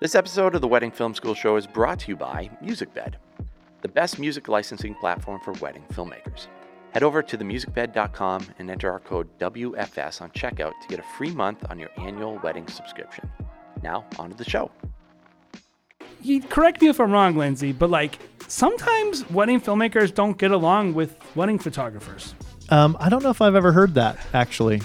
This episode of the Wedding Film School Show is brought to you by MusicBed, the best music licensing platform for wedding filmmakers. Head over to themusicbed.com and enter our code WFS on checkout to get a free month on your annual wedding subscription. Now, on to the show. You correct me if I'm wrong, Lindsey, but like sometimes wedding filmmakers don't get along with wedding photographers. Um, I don't know if I've ever heard that actually.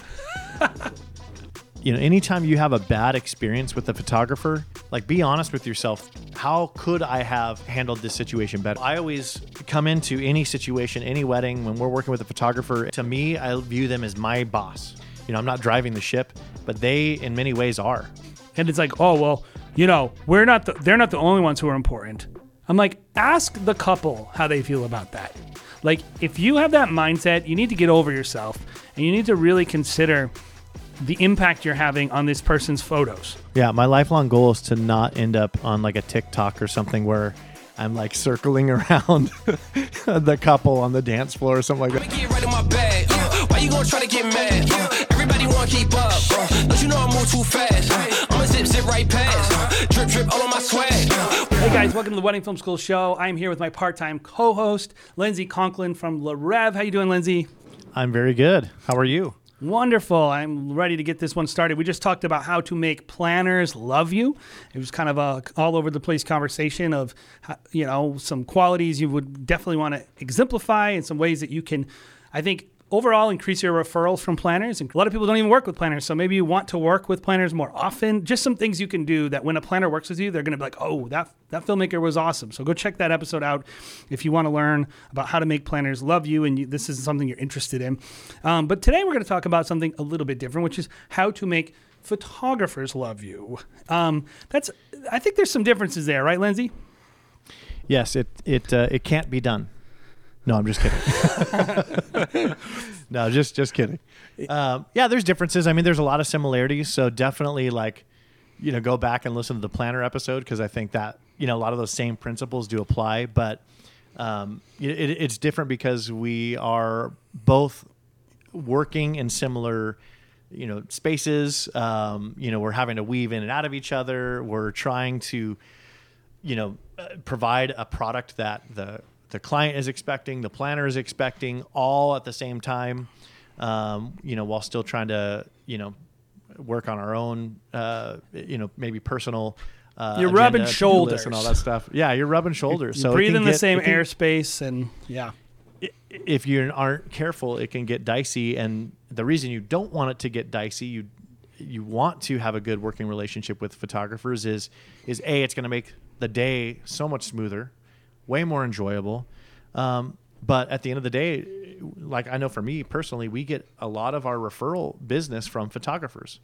You know, anytime you have a bad experience with a photographer, like be honest with yourself. How could I have handled this situation better? I always come into any situation, any wedding, when we're working with a photographer, to me, I view them as my boss. You know, I'm not driving the ship, but they in many ways are. And it's like, oh well, you know, we're not the, they're not the only ones who are important. I'm like, ask the couple how they feel about that. Like, if you have that mindset, you need to get over yourself and you need to really consider the impact you're having on this person's photos. Yeah, my lifelong goal is to not end up on like a TikTok or something where I'm like circling around the couple on the dance floor or something like that. Get right in my bag. Uh, why you gonna try to get mad? Uh, everybody wanna keep up. Uh, don't you know I move too fast? Uh, I'ma zip zip right past. Uh, drip drip all on my swag. Uh, Hey guys, welcome to the Wedding Film School Show. I'm here with my part-time co-host, Lindsey Conklin from Le Rêve. How you doing, Lindsey? I'm very good. How are you? Wonderful. I'm ready to get this one started. We just talked about how to make planners love you. It was kind of a all over the place conversation of, you know, some qualities you would definitely want to exemplify and some ways that you can, I think, overall increase your referrals from planners. And a lot of people don't even work with planners. So maybe you want to work with planners more often. Just some things you can do that when a planner works with you, they're going to be like, oh, that, that filmmaker was awesome. So go check that episode out if you want to learn about how to make planners love you and you, this is something you're interested in. Um, but today we're going to talk about something a little bit different, which is how to make photographers love you. Um, that's, I think there's some differences there, right, Lindsey? Yes, it it uh, it can't be done. No, I'm just kidding. no, just just kidding. Um, yeah, there's differences. I mean, there's a lot of similarities. So definitely, like, you know, go back and listen to the planner episode because I think that you know a lot of those same principles do apply. But um, it, it- it's different because we are both working in similar you know spaces um, you know we're having to weave in and out of each other we're trying to you know uh, provide a product that the the client is expecting the planner is expecting all at the same time um, you know while still trying to you know work on our own uh, you know maybe personal uh, You're rubbing agenda, shoulders. and all that stuff yeah you're rubbing shoulders You so it breathe can in the get- same can- airspace and yeah. if you aren't careful, it can get dicey. And the reason you don't want it to get dicey, you you want to have a good working relationship with photographers is is a it's going to make the day so much smoother, way more enjoyable. Um, but at the end of the day, like I know for me personally, we get a lot of our referral business from photographers.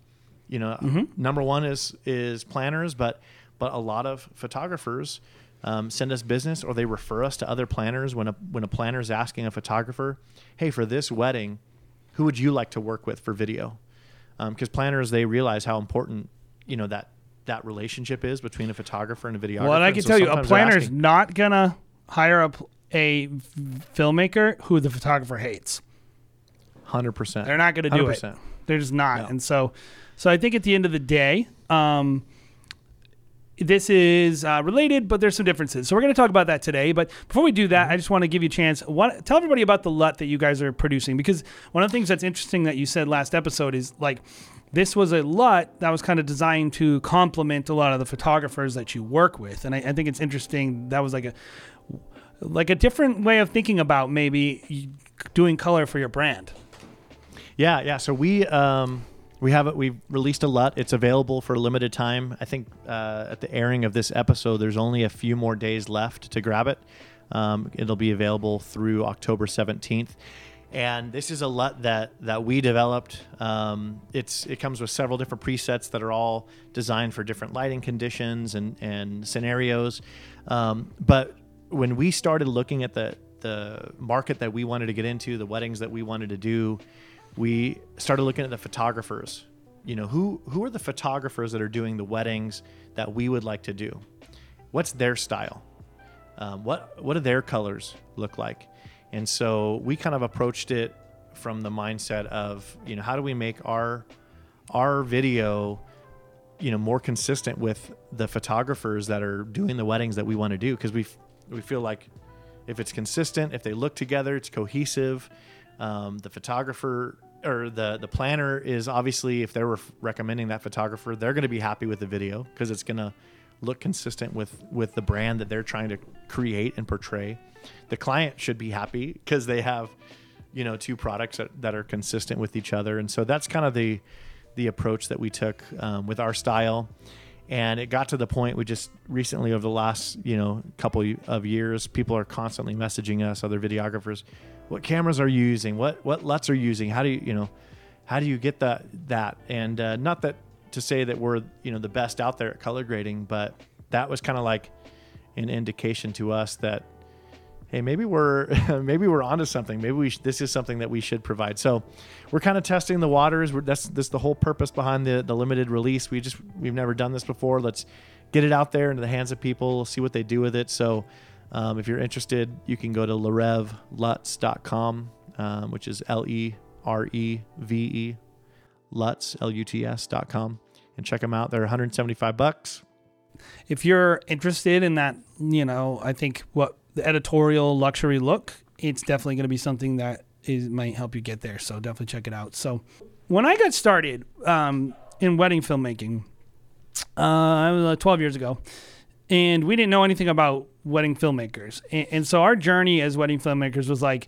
You know, number one is is planners, but but a lot of photographers um, send us business or they refer us to other planners when a when a planner is asking a photographer, hey, for this wedding, who would you like to work with for video? Because planners they realize how important you know that that relationship is between a photographer and a videographer. Well, and I can so tell you, a planner asking- not gonna hire a, a filmmaker who the photographer hates. hundred percent. They're not gonna do it. 100%. They're just not. No. And so, so I think at the end of the day, um, this is uh, related, but there's some differences. So we're going to talk about that today. But before we do that, Mm-hmm. I just want to give you a chance. What, tell everybody about the LUT that you guys are producing because one of the things that's interesting that you said last episode is like this was a LUT that was kind of designed to complement a lot of the photographers that you work with, and I, I think it's interesting. That was like a like a different way of thinking about maybe doing color for your brand. Yeah, yeah. So we um, we have it. We've released a LUT. It's available for a limited time. I think uh, at the airing of this episode, there's only a few more days left to grab it. Um, it'll be available through October 17th. And this is a LUT that that we developed. Um, it's it comes with several different presets that are all designed for different lighting conditions and and scenarios. Um, but when we started looking at the the market that we wanted to get into, the weddings that we wanted to do, we started looking at the photographers. You know, who who are the photographers that are doing the weddings that we would like to do? What's their style? Um, what what do their colors look like? And so we kind of approached it from the mindset of, you know, how do we make our our video you know more consistent with the photographers that are doing the weddings that we want to do because we we feel like if it's consistent, if they look together, it's cohesive. Um, the photographer or the the planner is obviously if they're recommending that photographer, they're going to be happy with the video because it's going to look consistent with with the brand that they're trying to create and portray. The client should be happy because they have you know two products that, that are consistent with each other, and so that's kind of the the approach that we took um, with our style. And it got to the point we just recently over the last you know couple of years people are constantly messaging us other videographers what cameras are you using? What what LUTs are you using? How do you you know how do you get that that? And uh, not that to say that we're you know the best out there at color grading but that was kind of like an indication to us that hey, maybe we're maybe we're onto something. Maybe we sh- this is something that we should provide. So we're kind of testing the waters. We're, that's that's the whole purpose behind the the limited release. We just we've never done this before. Let's get it out there into the hands of people, see what they do with it. So um, if you're interested, you can go to lerevluts.com, um, which is L R E V E Luts dot com, and check them out. They're 175 bucks. If you're interested in that, you know, I think what the editorial luxury look, it's definitely going to be something that is might help you get there. So definitely check it out. So when I got started um, in wedding filmmaking, uh, I was uh, 12 years ago, and we didn't know anything about wedding filmmakers, and, and so our journey as wedding filmmakers was like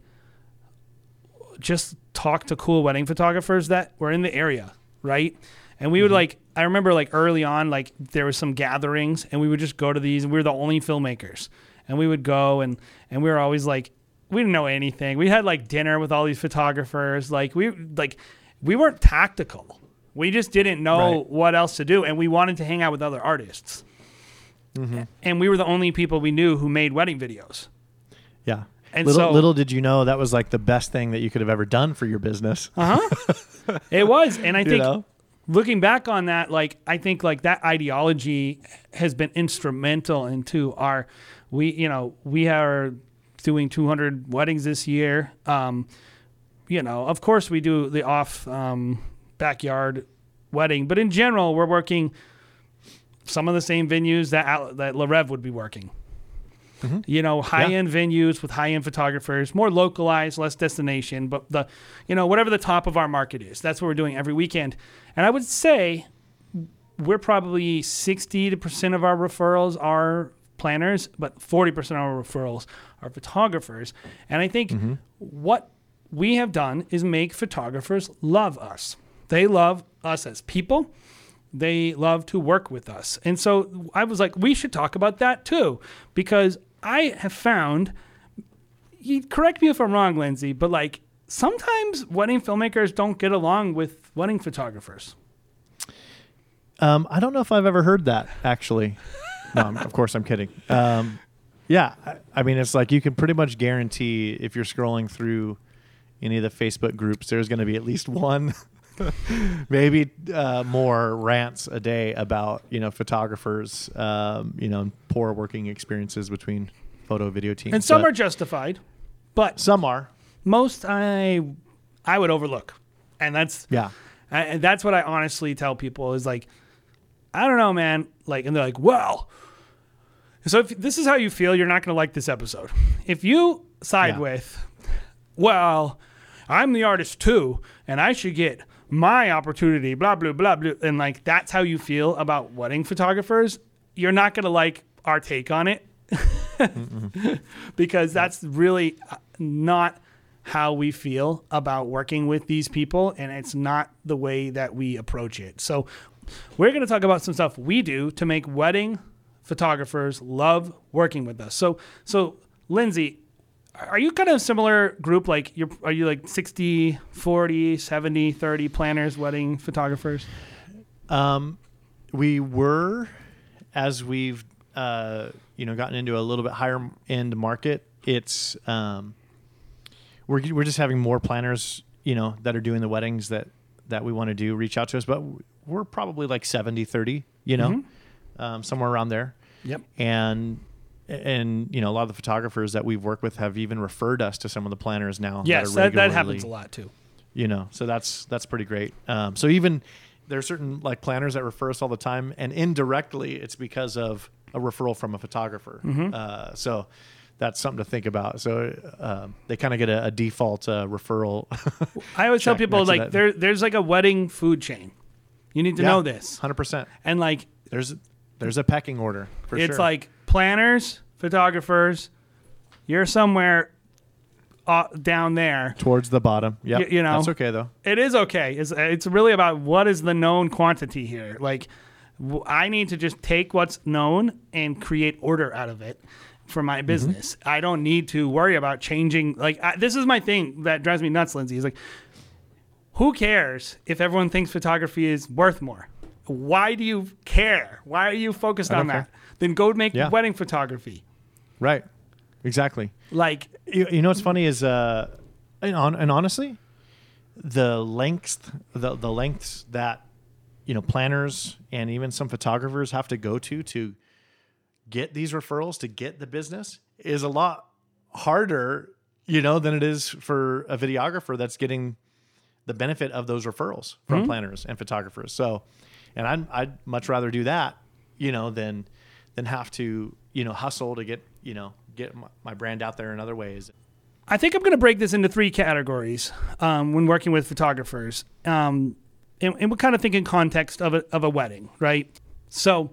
just talk to cool wedding photographers that were in the area, right? And we would mm-hmm. like, I remember like early on, like there was some gatherings, and we would just go to these, and we were the only filmmakers and we would go and and we were always like we didn't know anything. We had like dinner with all these photographers. Like we like we weren't tactical. We just didn't know Right. what else to do, and we wanted to hang out with other artists. Mm-hmm. And we were the only people we knew who made wedding videos. Yeah. And little, so- little did you know that was like the best thing that you could have ever done for your business. Uh huh. it was, and I You think know? looking back on that, like I think like that ideology has been instrumental into our. We you know we are doing 200 weddings this year. Um, you know, of course we do the off um, backyard wedding, but in general we're working some of the same venues that that Le Rêve would be working. Mm-hmm. You know, high end venues with high end photographers, more localized, less destination, but the, you know, whatever the top of our market is, that's what we're doing every weekend. And I would say we're probably 60% of our referrals are planners, but 40% of our referrals are photographers. And I think mm-hmm. what we have done is make photographers love us. They love us as people. They love to work with us. And so I was like, we should talk about that too, because I have found, you correct me if I'm wrong, Lindsey, but like sometimes wedding filmmakers don't get along with wedding photographers. Um, I don't know if I've ever heard that actually. No, I'm, of course I'm kidding. Um, yeah, I, I mean it's like you can pretty much guarantee if you're scrolling through any of the Facebook groups, there's going to be at least one, maybe uh, more rants a day about you know photographers, um, you know poor working experiences between photo video teams. And some But are justified, but some are most I I would overlook. And that's yeah. I- And that's what I honestly tell people is like, I don't know, man. Like, and they're like, well, so if this is how you feel, you're not going to like this episode. If you side Yeah. with, well, I'm the artist too, and I should get my opportunity, blah, blah, blah, blah, and like that's how you feel about wedding photographers, you're not going to like our take on it because that's really uh, not how we feel about working with these people and it's not the way that we approach it. So we're going to talk about some stuff we do to make wedding photographers love working with us. So so Lindsey, are you kind of a similar group like you're are you like 60 40 70 30 planners wedding photographers? Um, we were, as we've uh, you know gotten into a little bit higher end market. It's um, we're we're just having more planners, you know, that are doing the weddings that that we want to do reach out to us, but we're probably like 70 30, you know, um, somewhere around there. Yep. And and you know a lot of the photographers that we've worked with have even referred us to some of the planners now. Yes, are that, that happens a lot too. you know so that's that's pretty great um, so even there are certain like planners that refer us all the time, and indirectly, it's because of a referral from a photographer. Mm-hmm. Uh, so that's something to think about. So um, they kind of get a, a default uh, referral. I always tell people like that. there there's like a wedding food chain. You need to know this. hundred percent. And like There's there's a pecking order for it's sure. like planners, photographers, you're somewhere uh, down there. towards the bottom. Yeah, Y- you know. that's okay though. It is okay. It's it's really about what is the known quantity here. Like w- I need to just take what's known and create order out of it for Mm-hmm. my business. I don't need to worry about changing. Like I, this is my thing that drives me nuts, Lindsey. Is like, who cares if everyone thinks photography is worth more? Why do you care? Why are you focused on that? care. Then go make Yeah. wedding photography. Right. Exactly. Like You, you know what's funny is, uh, and, on, and honestly, the lengths, the the lengths that you know planners and even some photographers have to go to to get these referrals to get the business is a lot harder, you know, than it is for a videographer that's getting the benefit of those referrals from planners and photographers. So, and I'd, I'd much rather do that, you know, than than have to, you know, hustle to get, you know, get my, my brand out there in other ways. I think I'm going to break this into three categories um, when working with photographers. Um, and, and we're kind of thinking context of a, of a wedding, right? So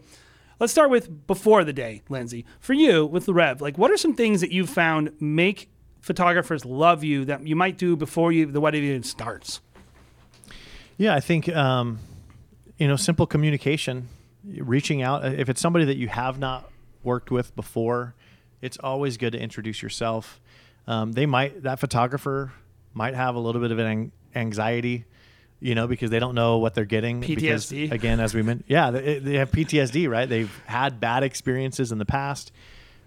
let's start with before the day, Lindsey. For you, with the Rev, like what are some things that you've found make photographers love you that you might do before you the wedding even starts? Yeah, I think um, you know, simple communication, reaching out. If it's somebody that you have not worked with before, it's always good to introduce yourself. Um, they might that photographer might have a little bit of an anxiety, you know, because they don't know what they're getting. Because, PTSD. again, as we mentioned, yeah, they, they have PTSD, right? They've had bad experiences in the past,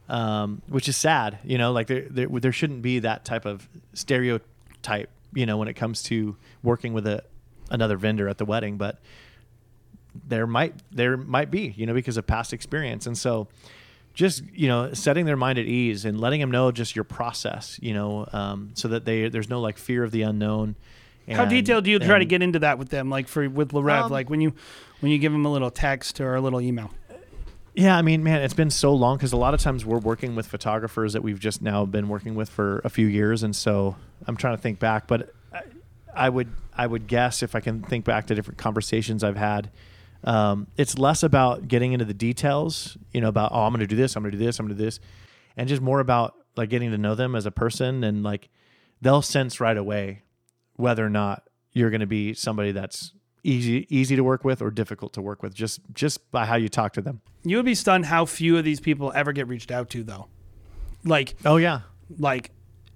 um, which is sad. You know, like there, there there shouldn't be that type of stereotype, you know, when it comes to working with a another vendor at the wedding, but there might there might be, you know, because of past experience. And so just, you know, setting their mind at ease and letting them know just your process, you know, um, so that they there's no like fear of the unknown. How detailed do you try to get into that with them? Like for with Le Rêve, Um, like when you when you give them a little text or a little email. Yeah, I mean, man, it's been so long because a lot of times we're working with photographers that we've just now been working with for a few years, and so I'm trying to think back. But I, I would I would guess if I can think back to different conversations I've had, um, it's less about getting into the details, you know, about oh I'm going to do this, I'm going to do this, I'm going to do this, and just more about like getting to know them as a person and like they'll sense right away whether or not you're going to be somebody that's easy easy to work with or difficult to work with just just by how you talk to them. You would be stunned how few of these people ever get reached out to, though. Like Oh yeah. like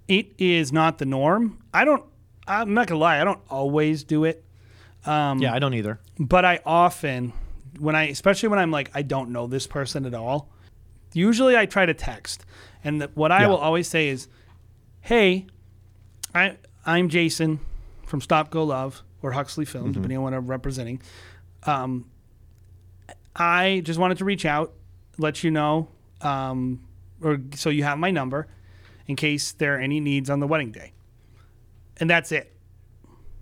it is not the norm. I don't I'm not gonna lie, I don't always do it. Um, Yeah, I don't either. But I often when I especially when I'm like I don't know this person at all, usually I try to text. And the, what I Yeah. will always say is, Hey, I I'm Jason from Stop Go Love or Huxley Film, Mm-hmm. depending on what I'm representing. Um I just wanted to reach out, let you know, um, or so you have my number in case there are any needs on the wedding day. And that's it.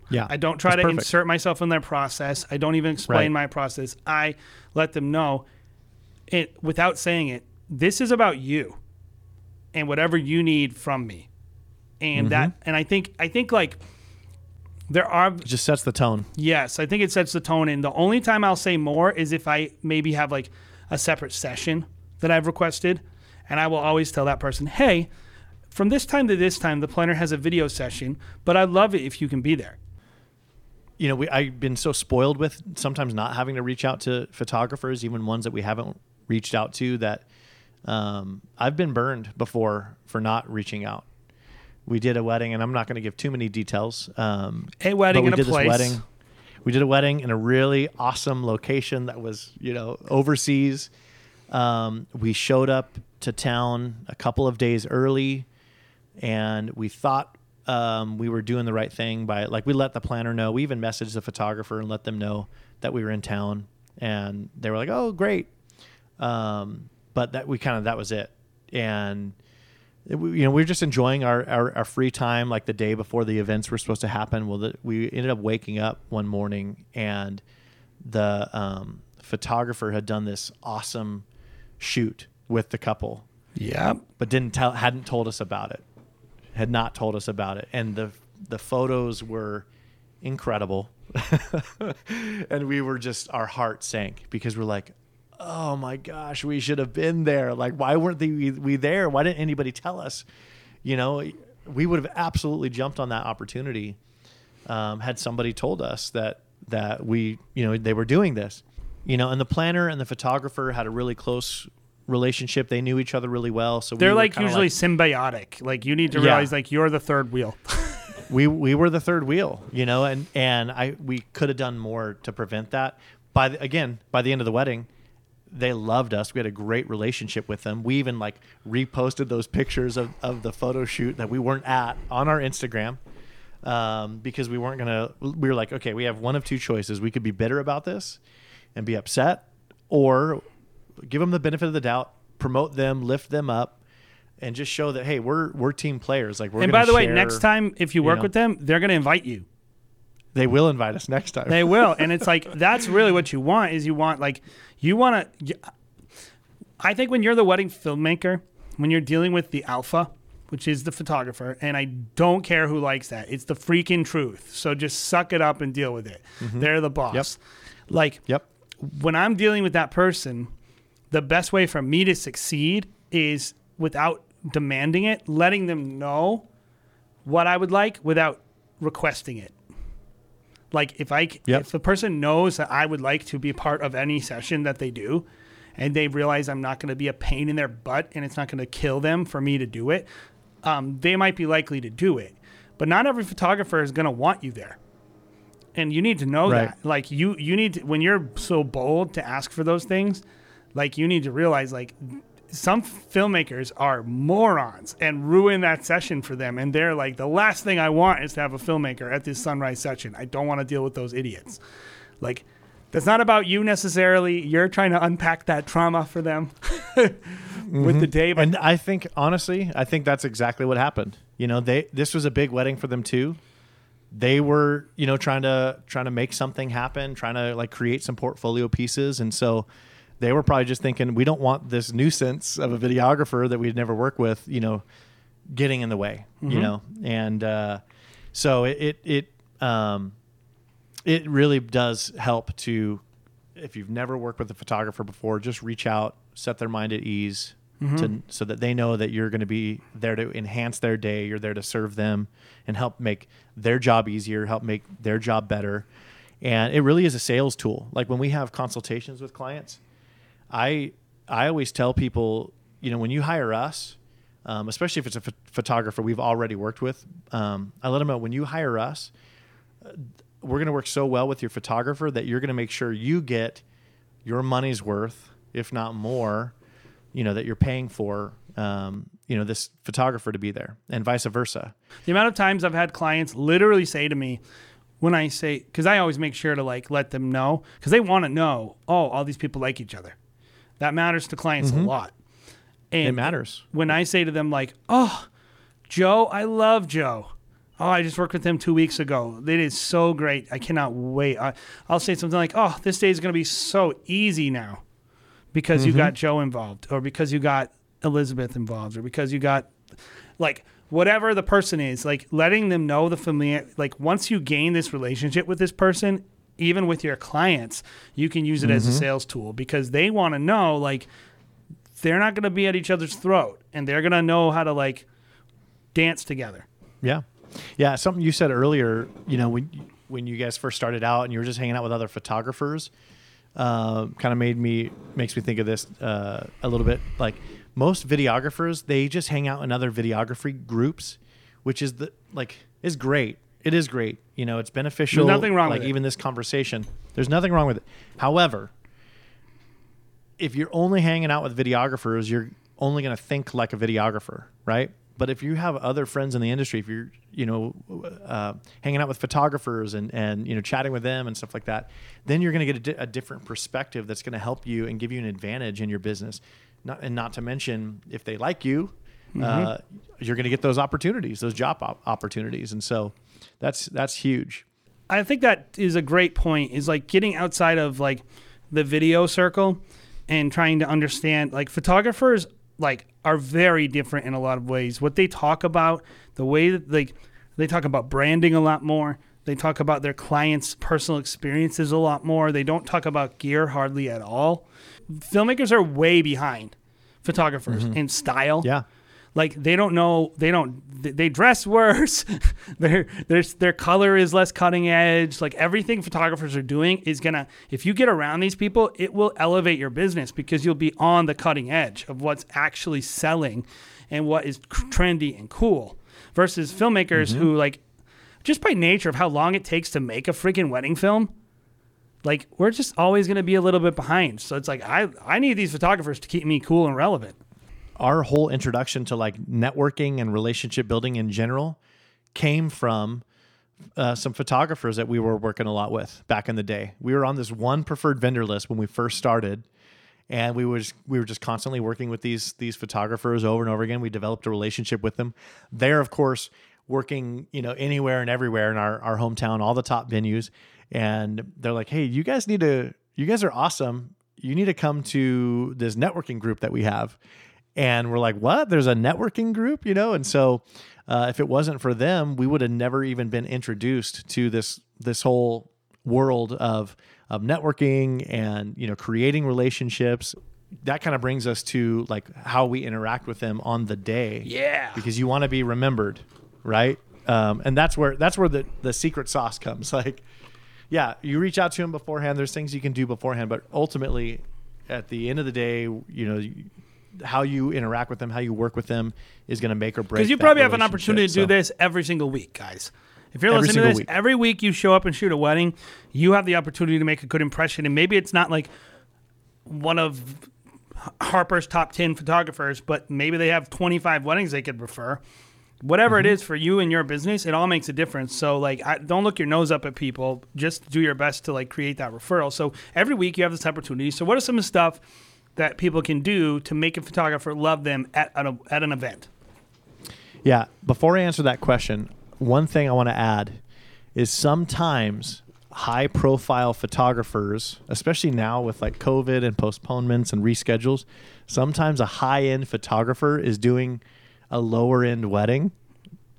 Yeah. I don't try to perfect. insert myself in their process. I don't even explain Right. my process. I let them know it without saying it. This is about you and whatever you need from me. And that Mm-hmm. and I think I think like there are It just sets the tone. Yes, I think it sets the tone. And the only time I'll say more is if I maybe have like a separate session that I've requested. And I will always tell that person, hey, from this time to this time, the planner has a video session, but I'd love it if you can be there. You know, we I've been so spoiled with sometimes not having to reach out to photographers, even ones that we haven't reached out to that um, I've been burned before for not reaching out. We did a wedding, and I'm not going to give too many details. Um, A wedding we in a place. wedding. We did a wedding in a really awesome location that was, you know, overseas. Um, we showed up to town a couple of days early, and we thought um, we were doing the right thing by like we let the planner know. We even messaged the photographer and let them know that we were in town, and they were like, "Oh, great." Um, but that we kind of that was it, and we- you know we were just enjoying our, our, our free time like the day before the events were supposed to happen well the, we ended up waking up one morning and the um, photographer had done this awesome shoot with the couple, Yeah. but didn't tell hadn't told us about it. Had not told us about it, and the the photos were incredible, and we were just our heart sank because we're like, oh my gosh, we should have been there. Like, why weren't they, we, we there? Why didn't anybody tell us? You know, we would have absolutely jumped on that opportunity um, had somebody told us that that we, you know, they were doing this. You know, and the planner and the photographer had a really close relationship. They knew each other really well. So They're were like usually symbiotic. Like you need to Yeah. realize like you're the third wheel. we we were the third wheel, you know, and and I we could have done more to prevent that. By the, again, by the end of the wedding, they loved us. We had a great relationship with them. We even like reposted those pictures of, of the photo shoot that we weren't at on our Instagram um, because we weren't gonna. We were like, okay, we have one of two choices. We could be bitter about this and be upset, or give them the benefit of the doubt, promote them, lift them up, and just show that hey, we're we're team players. Like we're. and by the way, next time if you work know. with them, they're going to invite you. they will invite us next time. They will, and it's like that's really what you want. Is you want like you want to. I think when you're the wedding filmmaker, when you're dealing with the alpha, which is the photographer, and I don't care who likes that. It's the freaking truth. So just suck it up and deal with it. Mm-hmm. They're the boss. Yep. Like yep. when I'm dealing with that person, the best way for me to succeed is without demanding it, letting them know what I would like without requesting it. Like if I Yep. if the person knows that I would like to be part of any session that they do and they realize I'm not going to be a pain in their butt and it's not going to kill them for me to do it, um, they might be likely to do it. But not every photographer is going to want you there and you need to know Right. that like you you need to when you're so bold to ask for those things like you need to realize like some filmmakers are morons and ruin that session for them. And they're like the last thing i want is to have a filmmaker at this sunrise session. I don't want to deal with those idiots. Like that's not about you necessarily. You're trying to unpack that trauma for them with mm-hmm. the day but And I think honestly, I think that's exactly what happened. You know, they this was a big wedding for them too. They were, you know, trying to trying to make something happen, trying to like create some portfolio pieces, and so they were probably just thinking, we don't want this nuisance of a videographer that we'd never work with, you know, getting in the way, you know, and uh, so it it, it um, it really does help to if you've never worked with a photographer before just reach out set their mind at ease to, so that they know that you're going to be there to enhance their day you're there to serve them and help make their job easier help make their job better. And it really is a sales tool. Like when we have consultations with clients i i always tell people you know when you hire us um, especially if it's a ph- photographer we've already worked with um, i let them know when you hire us we're going to work so well with your photographer that you're going to make sure you get your money's worth, if not more, you know, that you're paying for, um, you know, this photographer to be there and vice versa. The amount of times I've had clients literally say to me, when I say, because I always make sure to like let them know, because they want to know, oh, all these people like each other. That matters to clients a mm-hmm. lot. And It matters. when I say to them, like, oh, Joe, I love Joe. Oh, I just worked with him two weeks ago. It is so great. I cannot wait. I, I'll say something like, oh, this day is going to be so easy now because you mm-hmm. got Joe involved, or because you got Elizabeth involved, or because you got like whatever the person is, like letting them know the familiar. Like once you gain this relationship with this person, even with your clients, you can use it as a sales tool because they want to know like they're not going to be at each other's throat and they're going to know how to like dance together. Yeah. Yeah. Something you said earlier, you know, when, when you guys first started out and you were just hanging out with other photographers, uh, kind of made me, makes me think of this uh, a little bit. Like most videographers, they just hang out in other videography groups, which is the, like, is great. It is great. You know, it's beneficial. There's nothing wrong like with it. even this conversation. There's nothing wrong with it. However, if you're only hanging out with videographers, you're only going to think like a videographer, right? But if you have other friends in the industry, if you're, you know, uh, hanging out with photographers and, and, you know, chatting with them and stuff like that, then you're going to get a, di- a different perspective that's going to help you and give you an advantage in your business. Not, and not to mention, if they like you, uh, you're going to get those opportunities, those job op- opportunities. And so that's, that's huge. I think that is a great point. Is like getting outside of like the video circle and trying to understand like photographers like are very different in a lot of ways. What they talk about, the way that like they talk about branding a lot more. They talk about their clients' personal experiences a lot more. They don't talk about gear hardly at all. Filmmakers are way behind photographers mm-hmm. in style. Yeah. Like they don't know, they don't, they dress worse. their their their color is less cutting edge. Like everything photographers are doing is gonna, if you get around these people, it will elevate your business because you'll be on the cutting edge of what's actually selling and what is trendy and cool. Versus filmmakers mm-hmm. who like, just by nature of how long it takes to make a freaking wedding film, like we're just always gonna be a little bit behind. So it's like I I need these photographers to keep me cool and relevant. Our whole introduction to like networking and relationship building in general came from uh, some photographers that we were working a lot with back in the day. We were on this one preferred vendor list when we first started, and we was we were just constantly working with these these photographers over and over again. We developed a relationship with them. They're of course working you know anywhere and everywhere in our our hometown, all the top venues, and they're like, hey, you guys need to, you guys are awesome. You need to come to this networking group that we have and we're like what? There's a networking group you know? And so uh, if it wasn't for them we would have never even been introduced to this this whole world of of networking and you know creating relationships. That kind of brings us to like how we interact with them on the day. Yeah. because you want to be remembered right? Um, and that's where that's where the the secret sauce comes. Like yeah you reach out to them beforehand. There's things you can do beforehand but ultimately at the end of the day you know you- how you interact with them how you work with them is going to make or break Because you probably have an opportunity to relationship. do So- this every single week, guys. If you're Every listening to this, week. every week you show up and shoot a wedding, you have the opportunity to make a good impression. And maybe it's not like one of Harper's top 10 photographers, but maybe they have 25 weddings they could refer. Whatever it Mm-hmm. is for you and your business, it all makes a difference. So, like, I, don't look your nose up at people. Just do your best to like create that referral. So every week you have this opportunity. So, what are some of the stuff that people can do to make a photographer love them at, at, a, at an event? Yeah. Before I answer that question, one thing I want to add is sometimes high profile photographers, especially now with like COVID and postponements and reschedules, sometimes a high end photographer is doing a lower end wedding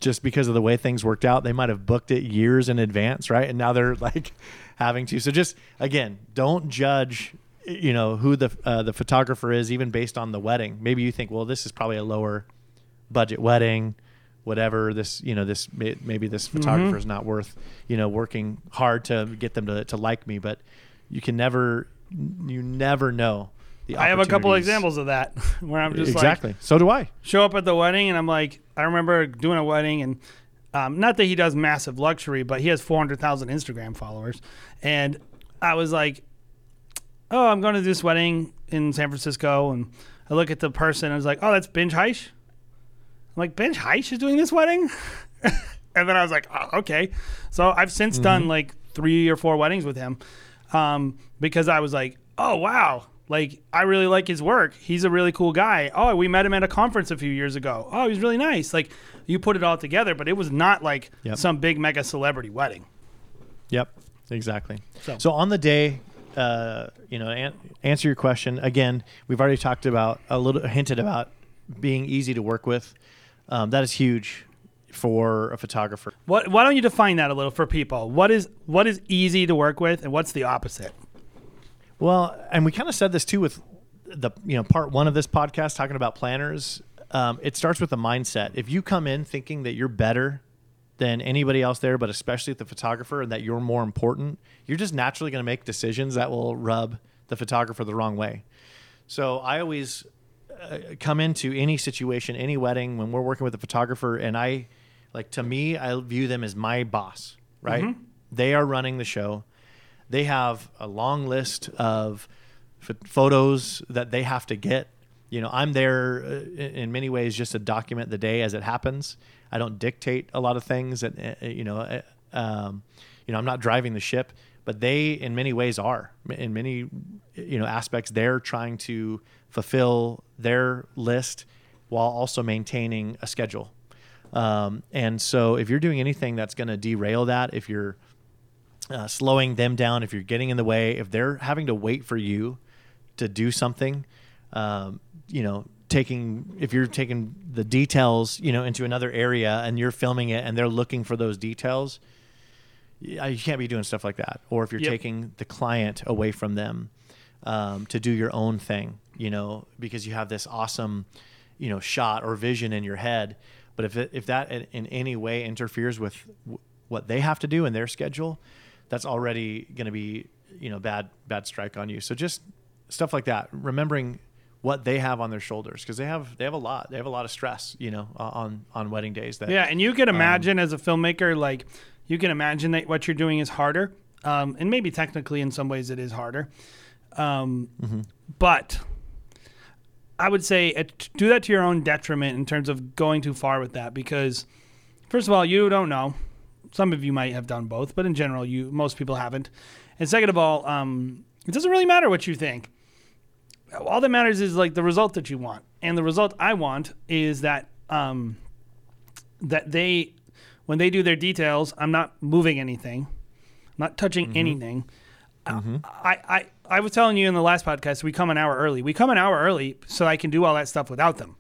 just because of the way things worked out. They might have booked it years in advance, right? And now they're like having to. So just again, don't judge you know who the uh, the photographer is even based on the wedding. Maybe you think, well, this is probably a lower budget wedding whatever this you know this maybe this photographer is not worth you know working hard to get them to, to like me. But you can never you never know the I have a couple opportunities. examples of that where I'm just like exactly. Like so do i. show up at the wedding and I'm like I remember doing a wedding and um, not that he does massive luxury, but he has 400,000 Instagram followers, and I was like, oh, I'm going to this wedding in San Francisco, and I look at the person and I was like, oh, that's Binge Heish. I'm like, Binge Heish is doing this wedding, and then I was like, oh, okay. So I've since done like three or four weddings with him, um, because I was like, oh wow, like I really like his work. He's a really cool guy. Oh, we met him at a conference a few years ago. Oh, he's really nice. Like you put it all together, but it was not like Yep. some big mega celebrity wedding. Yep, exactly. So- So, on the day, uh, you know, an- answer your question again. We've already talked about a little, hinted about being easy to work with. Um, that is huge for a photographer. What? Why don't you define that a little for people? What is what is easy to work with, and what's the opposite? Well, and we kind of said this too with the you know part one of this podcast talking about planners. Um, it starts with the mindset. If you come in thinking that you're better than anybody else there, but especially the photographer, and that you're more important, you're just naturally going to make decisions that will rub the photographer the wrong way. So I always uh, come into any situation, any wedding, when we're working with a photographer, and I like to me, I view them as my boss. Right? They are running the show. They have a long list of ph- photos that they have to get. You know, I'm there uh, in many ways just to document the day as it happens. I don't dictate a lot of things, and uh, you know, uh, um, you know, I'm not driving the ship, but they, in many ways, are. In many, you know, aspects, they're trying to fulfill their list while also maintaining a schedule. Um, and so, if you're doing anything that's going to derail that, if you're uh, slowing them down, if you're getting in the way, if they're having to wait for you to do something, um, you know, taking if you're taking the details, you know, into another area and you're filming it and they're looking for those details, you can't be doing stuff like that. Or if you're Yep. taking the client away from them um, to do your own thing, you know, because you have this awesome, you know, shot or vision in your head. But if it, if that in, any way interferes with w- what they have to do in their schedule, that's already going to be, you know, bad bad strike on you. So just stuff like that, remembering what they have on their shoulders because they have they have a lot they have a lot of stress, you know, on on wedding days. That Yeah, and you Um, can imagine as a filmmaker, like you can imagine that what you're doing is harder, um, and maybe technically in some ways it is harder. Um, Mm-hmm. But I would say it, do that to your own detriment in terms of going too far with that, because first of all, you don't know. Some of you might have done both, but in general, you most people haven't. And second of all, um, it doesn't really matter what you think. All that matters is like the result that you want, and the result I want is that. Um, that they when they do their details i'm not moving anything i'm not touching mm-hmm. anything. Uh, mm-hmm. I, I i was telling you in the last podcast we come an hour early. We come an hour early so i can do all that stuff without them.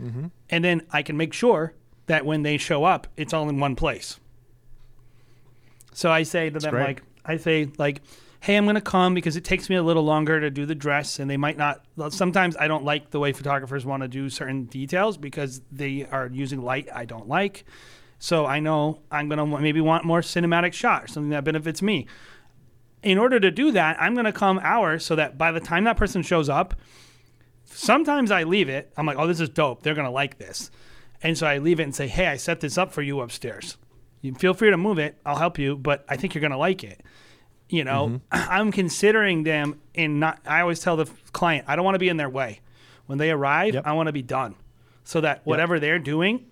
Mm-hmm. And then i can make sure that when they show up it's all in one place. So i say to them great. like i say like hey i'm going to come because it takes me a little longer to do the dress and they might not sometimes i don't like the way photographers want to do certain details because they are using light i don't like. So i know i'm going to maybe want more cinematic shot or something that benefits me. In order to do that i'm going to come hours so that by the time that person shows up sometimes i leave it i'm like oh this is dope they're going to like this. And so i leave it and say hey i set this up for you upstairs. You feel free to move it i'll help you but i think you're going to like it you know mm-hmm. i'm considering them and not i always tell the client i don't want to be in their way. When they arrive Yep. i want to be done. So that whatever they're doing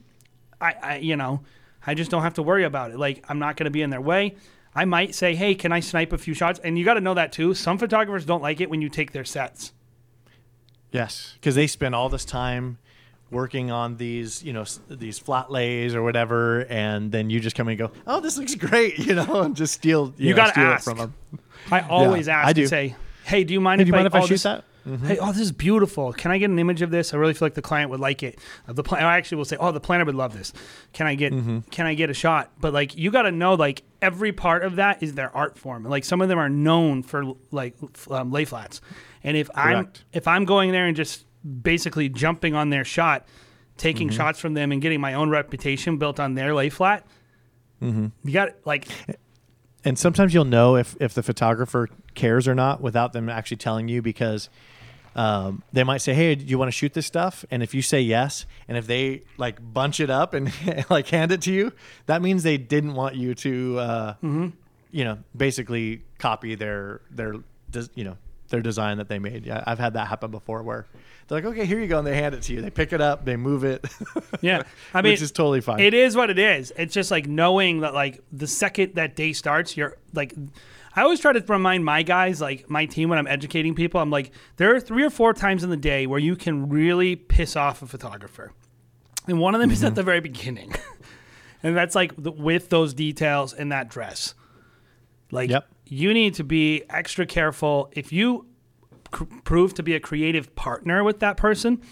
I, I you know i just don't have to worry about it. Like i'm not going to be in their way. I might say hey can i snipe a few shots? And you got to know that too. Some photographers don't like it when you take their sets. Yes, because they spend all this time working on these, you know, these flat lays or whatever, and then you just come and go, "Oh, this looks great," you know, and just steal. You, You know, gotta steal ask. from them. i always Yeah, ask I and do. say hey do you mind Hey, if do you mind if I shoot this- that? Hey, oh, this is beautiful. Can I get an image of this? I really feel like the client would like it. Uh, The plan, I actually will say, oh, the planner would love this. Can I get can I get a shot? But like, you got to know like every part of that is their art form. Like some of them are known for like um, lay flats, and if I'm if I'm going there and just basically jumping on their shot, taking shots from them and getting my own reputation built on their lay flat, you got like And sometimes you'll know if if the photographer cares or not without them actually telling you because um, they might say, "Hey, do you want to shoot this stuff?" And if you say yes, and if they like bunch it up and like hand it to you, that means they didn't want you to, uh, you know, basically copy their their you know their design that they made. Yeah, I've had that happen before where they're like, "Okay, here you go," and they hand it to you. They pick it up, they move it. Yeah, I mean, which is totally fine. It is what it is. It's just like knowing that, like, the second that day starts, you're like, I always try to remind my guys, like my team, when I'm educating people, I'm like, there are three or four times in the day where you can really piss off a photographer, and one of them is Mm-hmm. at the very beginning, and that's like the, with those details in that dress. Like, Yep. You need to be extra careful. If you cr- prove to be a creative partner with that person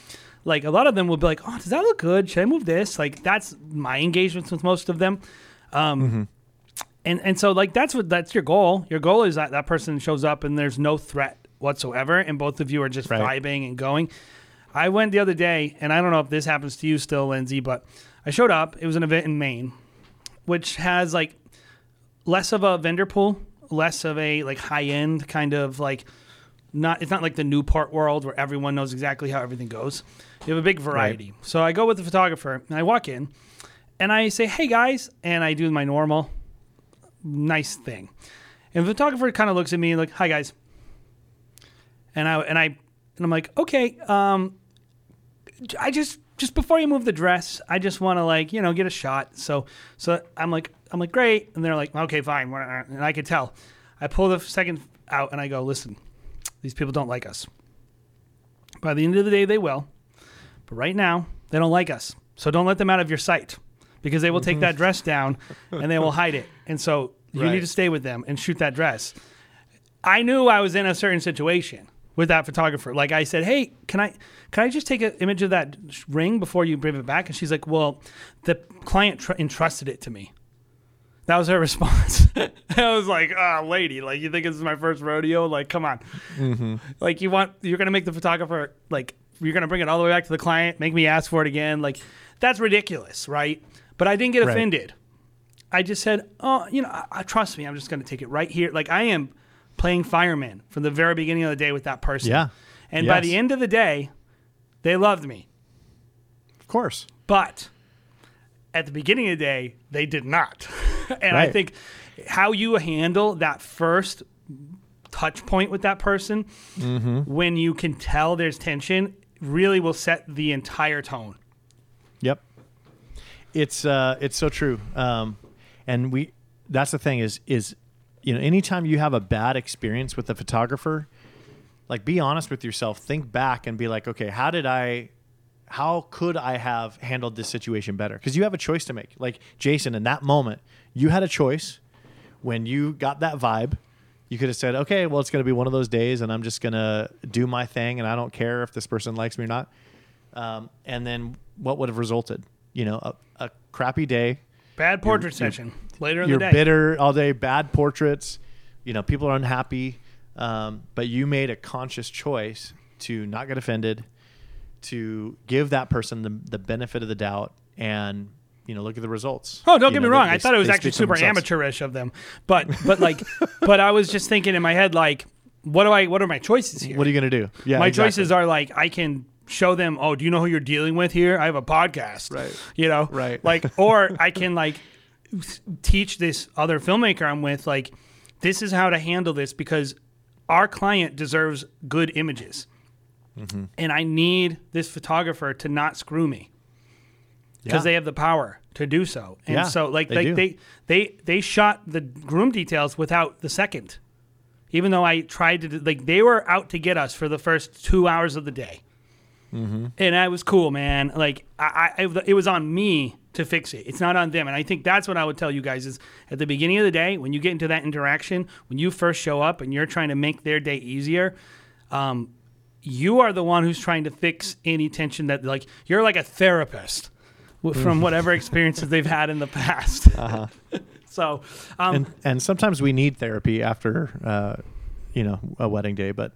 like a lot of them will be like oh does that look good? Should i move this? Like that's my engagements with most of them. Um, and and so like that's what that's your goal. Your goal is that that person shows up and there's no threat whatsoever and both of you are just Right. vibing and going. I went the other day and i don't know if this happens to you still lindsey but i showed up. It was an event in maine which has like less of a vendor pool, less of a like high end kind of like not it's not like the new Newport world where everyone knows exactly how everything goes. You have a big variety. So I go with the photographer and I walk in and I say, "Hey guys," and I do my normal nice thing. And the photographer kind of looks at me like, "Hi guys." And I and I and I'm like, "Okay, um I just just before you move the dress, I just want to like you know get a shot. So so I'm like I'm like great, and they're like okay fine, uh, and I could tell. I pull the second out and I go listen, these people don't like us. By the end of the day, they will, but right now they don't like us. So don't let them out of your sight because they will take that mm-hmm. dress down and they will hide it. And so You Right. need to stay with them and shoot that dress. I knew I was in a certain situation with that photographer. Like I said, "Hey, can I can I just take an image of that ring before you bring it back?" And she's like, "Well, the client tr- entrusted it to me." That was her response. I was like, "Ah, lady, like you think this is my first rodeo? Like, come on. Like you want you're gonna make the photographer like you're gonna bring it all the way back to the client, make me ask for it again. Like that's ridiculous, right? But I didn't get Right. offended. I just said, oh, you know, I, I trust me. I'm just gonna take it right here. Like I am playing fireman from the very beginning of the day with that person. Yeah. And by the end of the day, they loved me. Of course. But at the beginning of the day, they did not. and I think how you handle that first touch point with that person Mm-hmm. when you can tell there's tension really will set the entire tone. Yep. It's uh it's so true. Um and we that's the thing is is you know anytime you have a bad experience with a photographer like be honest with yourself think back and be like okay how did i how could i have handled this situation better? Because you have a choice to make. Like jason in that moment you had a choice. When you got that vibe you could have said okay well it's going to be one of those days and i'm just going to do my thing and i don't care if this person likes me or not. Um, and then what would have resulted? You know a, a crappy day. Bad portrait session. Later in you're the day. bitter all day, bad portraits. You know, people are unhappy. Um, but you made a conscious choice to not get offended, to give that person the, the benefit of the doubt, and you know, look at the results. Oh, don't You get me wrong. they- I thought it was actually super amateurish of them, but but like, but I was just thinking in my head like, what do I? What are my choices here? What are you gonna do? Yeah, my exactly. choices are like I can show them, oh, do you know who you're dealing with here? I have a podcast, Right. You know, Right. Like, or I can like teach this other filmmaker I'm with, like, this is how to handle this because our client deserves good images, Mm-hmm. and I need this photographer to not screw me because Yeah. they have the power to do so. And Yeah, so like they they, they they they shot the groom details without the second. Even though I tried to like they were out to get us for the first 2 hours of the day. Mm-hmm. And I was cool, man. Like I, I it was on me to fix it. It's not on them. And I think that's what I would tell you guys is at the beginning of the day when you get into that interaction, when you first show up and you're trying to make their day easier, um, you are the one who's trying to fix any tension that like you're like a therapist from whatever experiences they've had in the past. Uh-huh. so, um, and and sometimes we need therapy after uh, you know a wedding day, but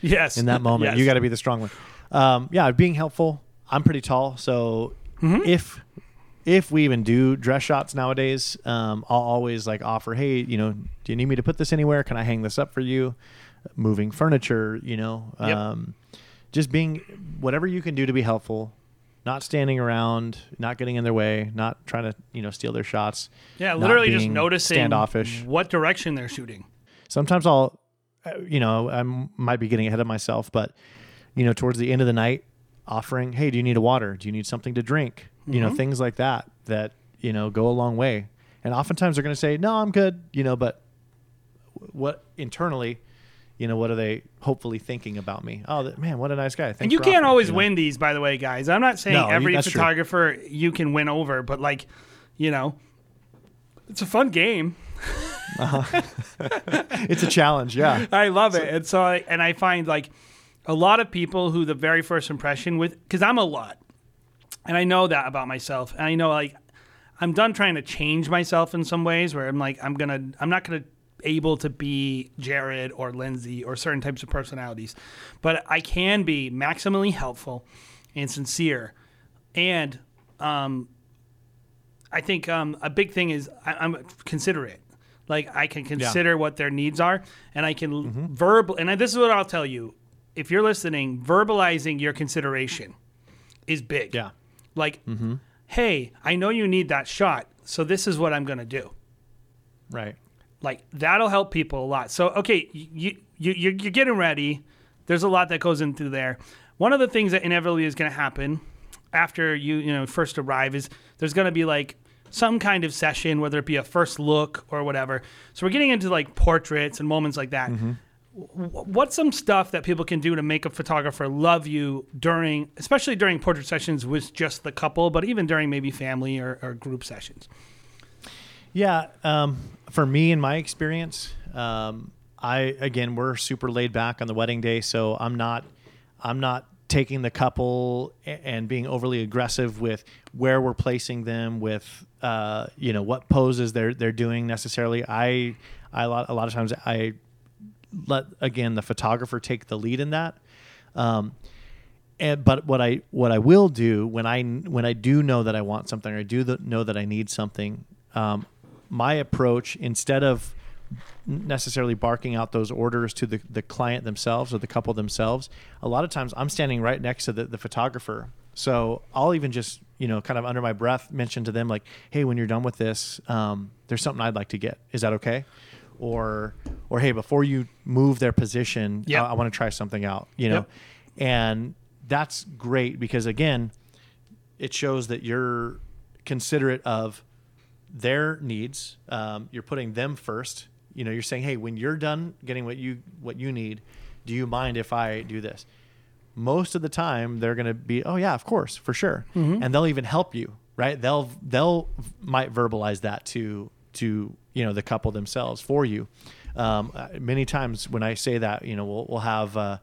yes, in that moment Yes. you got to be the strong one. Um, yeah, being helpful. I'm pretty tall, so Mm-hmm. if if we even do dress shots nowadays, um, I'll always like offer, hey, you know, do you need me to put this anywhere? Can I hang this up for you? Moving furniture, you know, Yep. um, just being whatever you can do to be helpful. Not standing around, not getting in their way, not trying to you know steal their shots. yeah, literally just noticing standoffish. what direction they're shooting. sometimes I'll, uh, you know, I might be getting ahead of myself, but you know, towards the end of the night, offering, hey, do you need a water? Do you need something to drink? You Mm-hmm. know, things like that that you know go a long way. And oftentimes they're going to say, no, I'm good. You know, but what internally, you know, what are they hopefully thinking about me? Oh, man, what a nice guy. Thanks And you can't offering," always you know? win these, by the way, guys. I'm not saying No, every that's true. photographer you can win over, but like, you know, it's a fun game. Uh-huh. It's a challenge. Yeah. I love it. And so, I, and I find like a lot of people who the very first impression with, because I'm a lot, and I know that about myself, and I know like I'm done trying to change myself in some ways where I'm like I'm gonna, I'm not gonna able to be Jared or Lindsey or certain types of personalities, but I can be maximally helpful and sincere, and um, I think um, a big thing is I, I'm considerate. Like I can consider what their needs are, and I can Mm-hmm. verbal. And this is what I'll tell you: if you're listening, verbalizing your consideration is big. Yeah. Like, Mm-hmm. hey, I know you need that shot, so this is what I'm going to do. Right. Like that'll help people a lot. So okay, you you you're, you're getting ready. There's a lot that goes into there. One of the things that inevitably is going to happen after you you know first arrive is there's going to be like some kind of session, whether it be a first look or whatever. So we're getting into like portraits and moments like that. Mm-hmm. W- What's some stuff that people can do to make a photographer love you during, especially during portrait sessions with just the couple, but even during maybe family or, or group sessions? Yeah, um, for me in my experience, um, I again we're super laid back on the wedding day, so I'm not I'm not taking the couple and being overly aggressive with where we're placing them with uh, you know what poses they're they're doing necessarily. I I a lot, a lot of times I let again the photographer take the lead in that. Um, and but what I what I will do when I when I do know that I want something or I do th- know that I need something, um, my approach instead of necessarily barking out those orders to the, the client themselves or the couple themselves, a lot of times I'm standing right next to the, the photographer. So I'll even just you know kind of under my breath mention to them like, hey, when you're done with this, um, there's something I'd like to get. Is that okay? Or or hey, before you move their position, Yep. I, I want to try something out. You know, Yep. and that's great because again it shows that you're considerate of their needs um, you're putting them first. You know you're saying hey when you're done getting what you what you need do you mind if i do this? Most of the time they're going to be oh yeah of course for sure. And they'll even help you right? They'll they'll might verbalize that to to you know the couple themselves for you. Um, many times when i say that you know we'll, we'll have uh,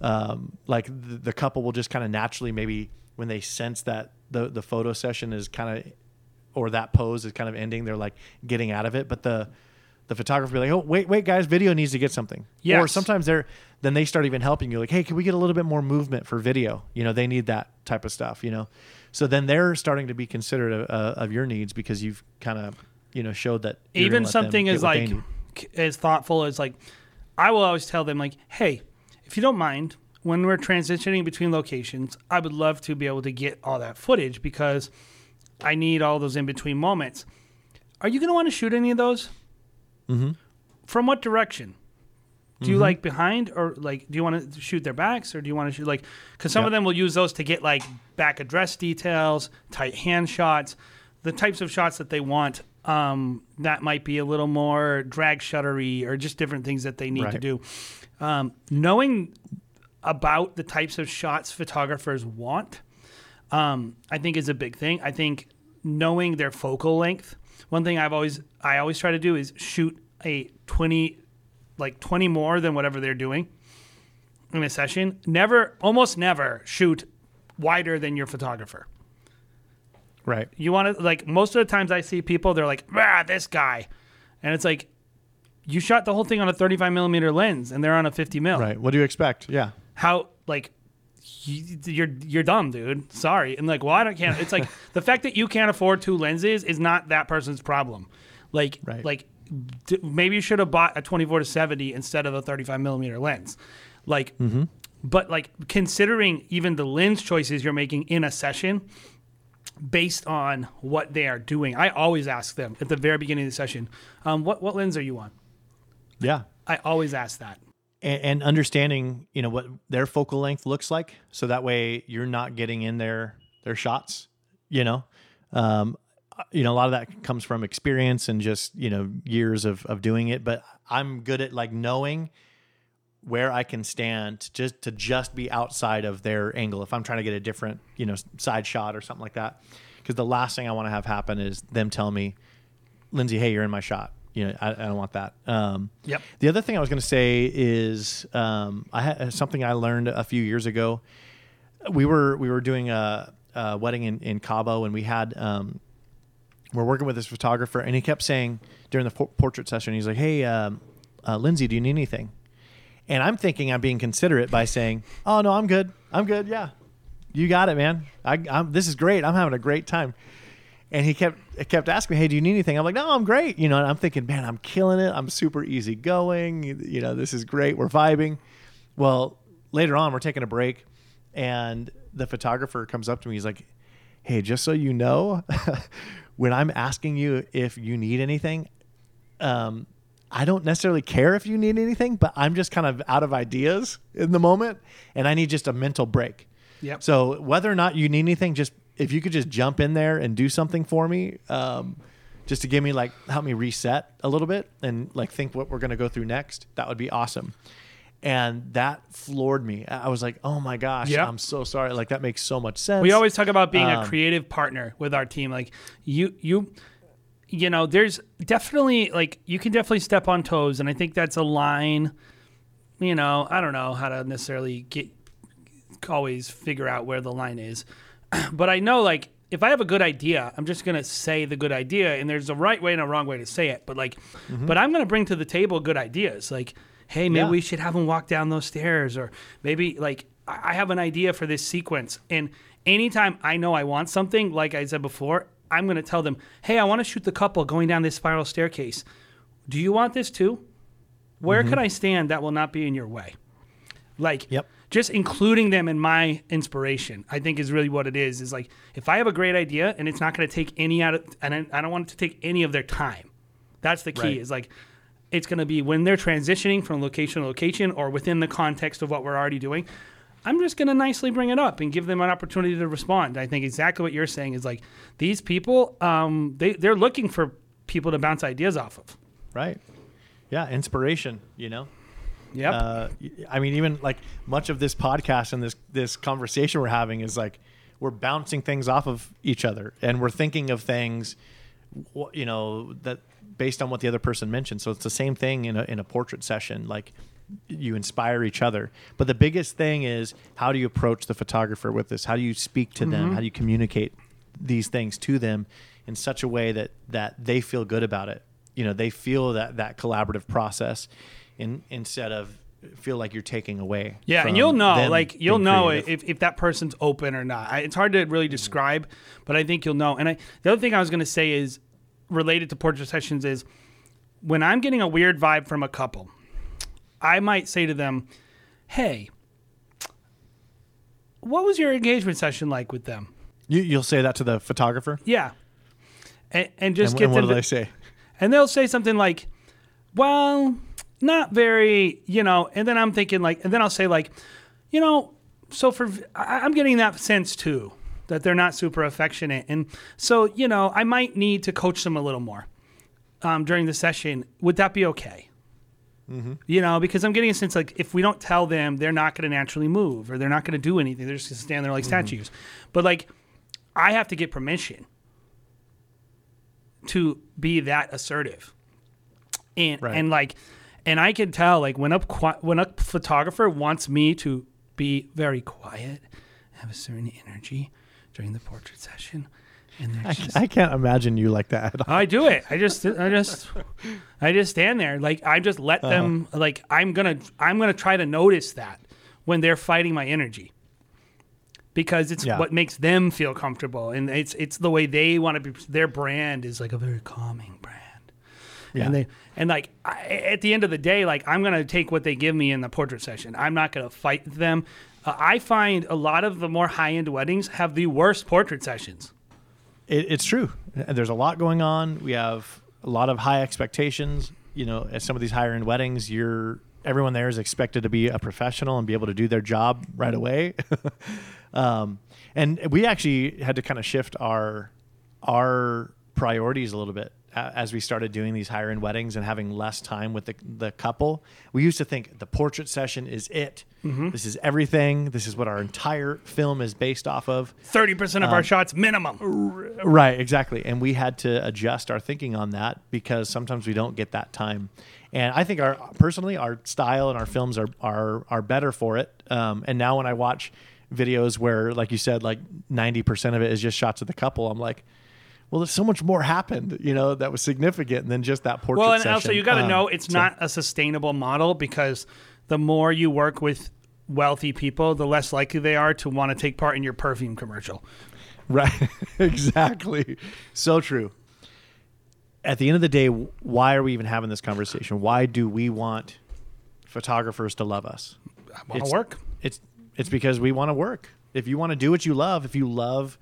um, like the, the couple will just kind of naturally maybe when they sense that the the photo session is kind of or that pose is kind of ending they're like getting out of it. But the the photographer be like oh wait wait guys video needs to get something. Or sometimes they're then they start even helping you like hey can we get a little bit more movement for video? You know they need that type of stuff you know? So then they're starting to be considerate of, uh, of your needs because you've kind of you know showed that even something what like as thoughtful as like i will always tell them like hey if you don't mind when we're transitioning between locations i would love to be able to get all that footage because i need all those in between moments. Are you going to want to shoot any of those? Mm-hmm. from what direction? Do Mm-hmm. you like behind or like do you want to shoot their backs or do you want to shoot like because some of them will use those to get like back address details tight hand shots the types of shots that they want um, that might be a little more drag shuttery or just different things that they need to do. Um, knowing about the types of shots photographers want um, I think is a big thing. I think knowing their focal length. One thing I've always I always try to do is shoot a twenty, like twenty more than whatever they're doing in a session. Never, almost never shoot wider than your photographer. right You want to like most of the times I see people they're like ah this guy, and it's like you shot the whole thing on a thirty five millimeter lens and they're on a fifty mil right what do you expect yeah how like you're you're dumb, dude. Sorry. And like, well, I don't can't. It's like the fact that you can't afford two lenses is not that person's problem. Like, Right. like d- maybe you should have bought a 24 to 70 instead of a 35 millimeter lens. Like, but like considering even the lens choices you're making in a session based on what they are doing, I always ask them at the very beginning of the session, um, what what lens are you on? yeah I always ask that. And, and understanding you know what their focal length looks like. So that way you're not getting in their their shots you know? Um, you know a lot of that comes from experience and just you know years of, of doing it. But i'm good at like knowing where i can stand to just to just be outside of their angle. If i'm trying to get a different you know side shot or something like that. Because the last thing i want to have happen is them tell me lindsey hey you're in my shot you know i, I don't want that um, Yep. the other thing I was going to say is um, I had something I learned a few years ago. We were we were doing a, a wedding in, in Cabo, and we had um, we're working with this photographer, and he kept saying during the por- portrait session, he's like, "Hey, um, uh, Lindsey, do you need anything?" And I'm thinking I'm being considerate by saying, "Oh no, I'm good. I'm good. Yeah, you got it, man. I, I'm, this is great. I'm having a great time." And he kept kept asking me, "Hey, do you need anything?" I'm like, "No, I'm great." You know, and I'm thinking, "Man, I'm killing it. I'm super easygoing. You, you know, this is great. We're vibing." Well, later on, we're taking a break, and the photographer comes up to me. He's like, "Hey, just so you know, when I'm asking you if you need anything, um, I don't necessarily care if you need anything, but I'm just kind of out of ideas in the moment, and I need just a mental break." Yep. So whether or not you need anything, just if you could just jump in there and do something for me, um, just to give me like help me reset a little bit and like think what we're gonna go through next, that would be awesome. And that floored me. I was like, oh my gosh, Yeah. I'm so sorry. Like that makes so much sense. We always talk about being Um, a creative partner with our team. Like you, you, you know, there's definitely like you can definitely step on toes, and I think that's a line. You know, I don't know how to necessarily get always figure out where the line is, but I know like if I have a good idea, I'm just gonna say the good idea, and there's a right way and a wrong way to say it. But like, but I'm gonna bring to the table good ideas. Like, hey, maybe Yeah. we should have them walk down those stairs, or maybe like I I have an idea for this sequence. And anytime I know I want something, like I said before, I'm gonna tell them, hey, I want to shoot the couple going down this spiral staircase. Do you want this too? Where Mm-hmm. can I stand that will not be in your way? Like, Yep. Just including them in my inspiration, I think is really what it is. Is like if I have a great idea and it's not going to take any out of, and I, I don't want it to take any of their time. That's the key. Right. Is like it's going to be when they're transitioning from location to location or within the context of what we're already doing. I'm just going to nicely bring it up and give them an opportunity to respond. I think exactly what you're saying is like these people, um, they they're looking for people to bounce ideas off of. Right. Yeah, inspiration, you know? Yep. Uh, I mean, even like much of this podcast and this this conversation we're having is like we're bouncing things off of each other, and we're thinking of things, you know, that based on what the other person mentioned. So it's the same thing in a in a portrait session, like you inspire each other. But the biggest thing is how do you approach the photographer with this? How do you speak to them? How do you communicate these things to them in such a way that that they feel good about it? You know, they feel that that collaborative process, in, instead of feel like you're taking away. Yeah, and you'll know, like you'll know creative. if, if that person's open or not. I, it's hard to really describe, but I think you'll know. And I, the other thing I was going to say is related to portrait sessions is when I'm getting a weird vibe from a couple, I might say to them, "Hey, what was your engagement session like with them?" you, you'll say that to the photographer. Yeah, and, and just and, get and what them do to, they say? and they'll say something like, "Well, not very," you know. And then I'm thinking like, and then I'll say like, you know, so for I- I'm getting that sense too that they're not super affectionate, and so you know, I might need to coach them a little more um, during the session. Would that be okay? You know, because I'm getting a sense like if we don't tell them, they're not going to naturally move or they're not going to do anything. They're just going to stand there like statues. But like, I have to get permission to be that assertive. And Right. and like and I can tell like when a when a photographer wants me to be very quiet, have a certain energy during the portrait session, and I, just I can't imagine you like that. at all. I do it. I just, I just, I just stand there. Like I just let uh-huh. them. Like I'm gonna, I'm gonna try to notice that when they're fighting my energy, because it's Yeah. what makes them feel comfortable, and it's it's the way they want to be. Their brand is like a very calming Yeah. and they and like I, at the end of the day, like I'm gonna take what they give me in the portrait session. I'm not gonna fight them. Uh, I find a lot of the more high end weddings have the worst portrait sessions. It, it's true. There's a lot going on. We have a lot of high expectations. You know, at some of these higher end weddings, you're everyone there is expected to be a professional and be able to do their job right away. um, and we actually had to kind of shift our our priorities a little bit as we started doing these higher end weddings and having less time with the, the couple. We used to think the portrait session is it. This is everything. This is what our entire film is based off of. Thirty percent of our shots minimum. Right, exactly. And we had to adjust our thinking on that because sometimes we don't get that time. And I think our personally our style and our films are are are better for it. Um, and now when I watch videos where, like you said, like ninety percent of it is just shots of the couple, I'm like, well, there's so much more happened, you know, that was significant than just that portrait. Well, and session. also you got to Um, know it's so- not a sustainable model because the more you work with wealthy people, the less likely they are to want to take part in your perfume commercial. Right. exactly. So true. At the end of the day, why are we even having this conversation? Why do we want photographers to love us? I want to work. It's it's because we want to work. If you want to do what you love, if you love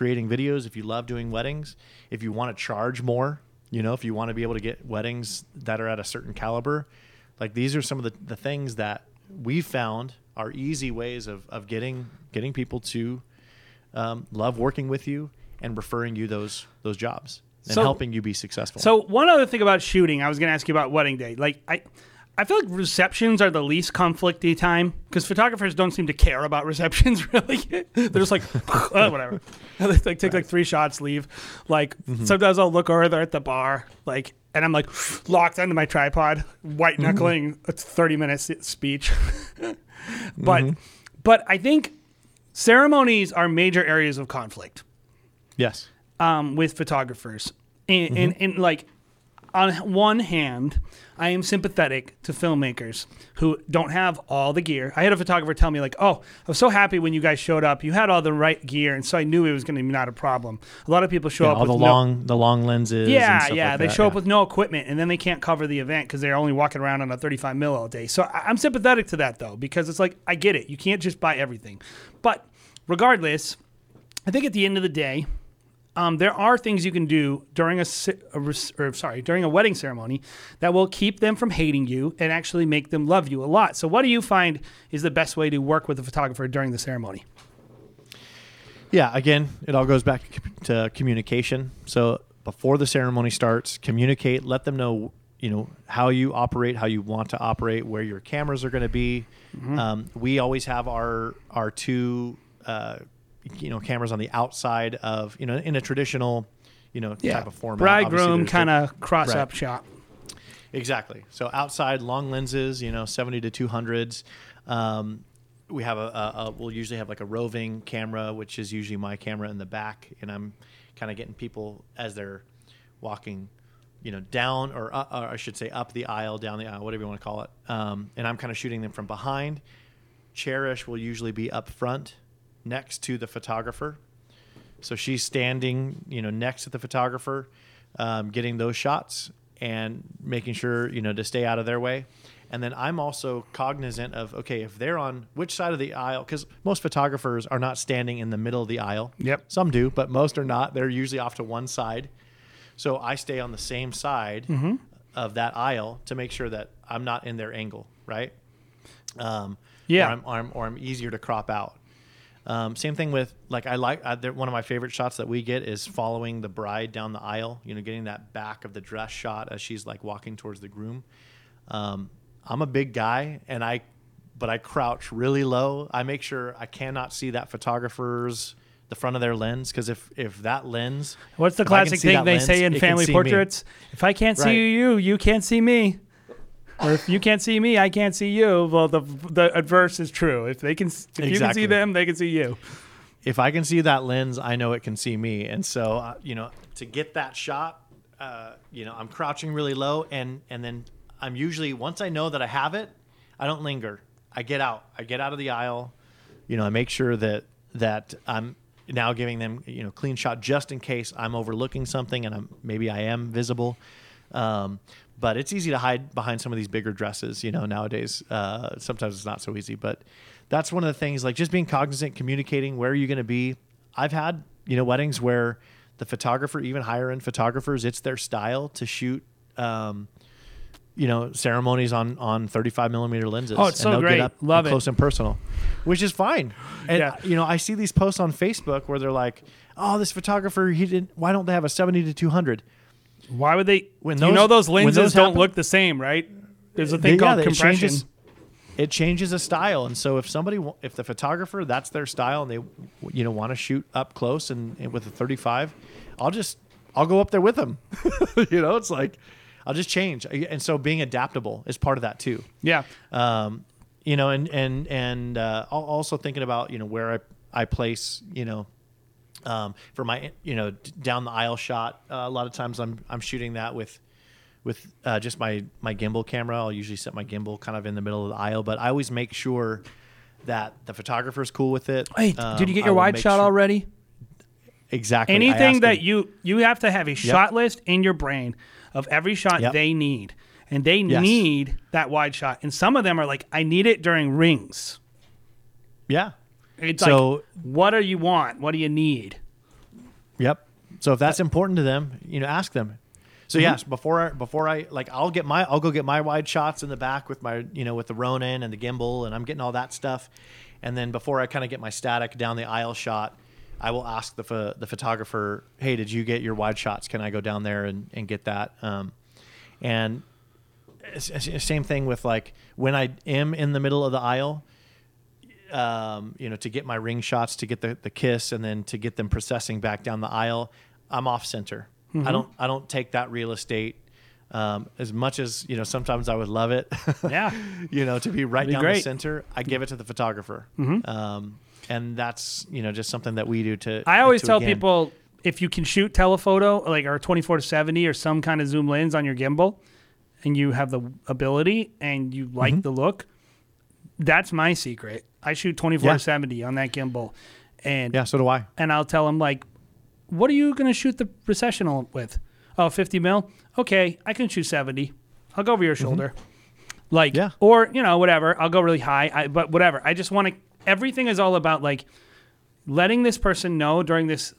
creating videos, if you love doing weddings, if you want to charge more, you know, if you want to be able to get weddings that are at a certain caliber, like these are some of the, the things that we found are easy ways of, of getting getting people to um, love working with you and referring you those those jobs and So- helping you be successful. So one other thing about shooting, I was going to ask you about wedding day. Like I, I feel like receptions are the least conflicty time because photographers don't seem to care about receptions really. They're just like, "Oh, whatever. they like, take like three shots, leave. Like Mm-hmm. sometimes I'll look over there at the bar, like, and I'm like locked onto my tripod, white Mm-hmm. knuckling a 30 minute speech. but, Mm-hmm. but I think ceremonies are major areas of conflict Yes. um, with photographers. And, and, and like, on one hand, I am sympathetic to filmmakers who don't have all the gear. I had a photographer tell me, like, oh, I was so happy when you guys showed up. You had all the right gear, and so I knew it was going to be not a problem. A lot of people show Yeah, up all with the no- long the long lenses. and yeah, yeah. like they that, show up with no equipment, and then they can't cover the event because they're only walking around on a 35 mil all day. So I- I'm sympathetic to that though, because it's like I get it. You can't just buy everything, but regardless, I think at the end of the day, um, there are things you can do during a, a or sorry during a wedding ceremony that will keep them from hating you and actually make them love you a lot. So, what do you find is the best way to work with a photographer during the ceremony? Yeah, again, it all goes back to communication. So before the ceremony starts, communicate, let them know, you know, how you operate, how you want to operate, where your cameras are going to be. Mm-hmm. Um, we always have our our two, uh, you know, cameras on the outside of, you know, in a traditional, you know, type of format. Bridegroom kind of cross Right. up shot. Exactly. So outside long lenses, you know, 70 to 200s. Um, we have a, a, a, we'll usually have like a roving camera, which is usually my camera in the back. And I'm kind of getting people as they're walking, you know, down or, uh, or I should say up the aisle, down the aisle, whatever you want to call it. Um, and I'm kind of shooting them from behind. Cherish will usually be up front next to the photographer. So she's standing, you know, next to the photographer, um, getting those shots and making sure, you know, to stay out of their way. And then I'm also cognizant of, okay, if they're on which side of the aisle, because most photographers are not standing in the middle of the aisle. Yep. Some do, but most are not. They're usually off to one side. So I stay on the same side Mm-hmm. of that aisle to make sure that I'm not in their angle, right? Um, Yeah. Or I'm, or I'm, or I'm easier to crop out. Um, same thing with like I like they're- one of my favorite shots that we get is following the bride down the aisle. You know, getting that back of the dress shot as she's like walking towards the groom. Um, I'm a big guy, and I, but I crouch really low. I make sure I cannot see that photographer's the front of their lens because if if that lens, What's the I classic thing they lens, say in family see me. portraits? If I can't see Right. you, you can't see me. Or if you can't see me, I can't see you. Well, the the adverse is true. If they can, if you can see them, they can see you. if I can see that lens, I know it can see me. And so, uh, you know, to get that shot, uh, you know, I'm crouching really low, and and then I'm usually once I know that I have it, I don't linger. I get out. I get out of the aisle. You know, I make sure that that I'm now giving them you know clean shot just in case I'm overlooking something and I'm maybe I am visible. Um, but it's easy to hide behind some of these bigger dresses, you know, nowadays. Uh, sometimes it's not so easy, but that's one of the things, like just being cognizant, communicating where are you going to be. I've had, you know, weddings where the photographer, even higher end photographers, it's their style to shoot, um, you know, ceremonies on, on 35 millimeter lenses. Oh, it's and so they'll great. Get up Love it. Close and personal, which is fine. And, Yeah. you know, I see these posts on Facebook where they're like, oh, this photographer, he didn't, why don't they have a 70 to 200? Why would they? When those, you know those lenses those don't happen- look the same, right? There's a thing They- called yeah, it compression. changes- It changes a style, and so if somebody, if the photographer, that's their style, and they, you know, want to shoot up close and, and with a 35, I'll just, I'll go up there with them. you know, it's like, I'll just change, and so being adaptable is part of that too. yeah. Um, you know, and and and uh, also thinking about you know where I I place you know um, for my you know down the aisle shot. Uh, a lot of times I'm I'm shooting that with with uh, just my my gimbal camera. I'll usually set my gimbal kind of in the middle of the aisle, but I always make sure that the photographer's cool with it. Hey, Um, did you get your wide shot sure- already? Exactly. Anything that them- you you have to have a shot list in your brain of every shot Yep. they need, and they Yes. need that wide shot. And some of them are like, I need it during rings. yeah. It's So- like, what do you want? What do you need? Yep. So if that's important to them, you know, ask them. So Mm-hmm. yes, before I, before I like, I'll get my I'll go get my wide shots in the back with my you know with the Ronin and the gimbal, and I'm getting all that stuff. And then before I kind of get my static down the aisle shot, I will ask the pho- the photographer, "Hey, did you get your wide shots? Can I go down there and, and get that?" Um, and same thing with like when I am in the middle of the aisle, um, you know, to get my ring shots, to get the, the kiss, and then to get them processing back down the aisle, I'm off center. Mm-hmm. I don't I don't take that real estate. Um, as much as you know, sometimes I would love it. Yeah. you know, to be right Be down the great. Mm-hmm. center. I give it to the photographer. Um, and that's you know just something that we do to. I always to tell again- people if you can shoot telephoto, like or 24 to 70 or some kind of zoom lens on your gimbal, and you have the ability and you like Mm-hmm. the look, that's my secret. I shoot 24 Yeah. to 70 on that gimbal, and Yeah, so do I. and I'll tell them like, what are you going to shoot the recessional with? Oh, 50 mil. Okay, I can shoot 70. I'll go over your shoulder. Like, Mm-hmm. Yeah. or you know, whatever. I'll go really high. I, but whatever. I just want to. Everything is all about like letting this person know during this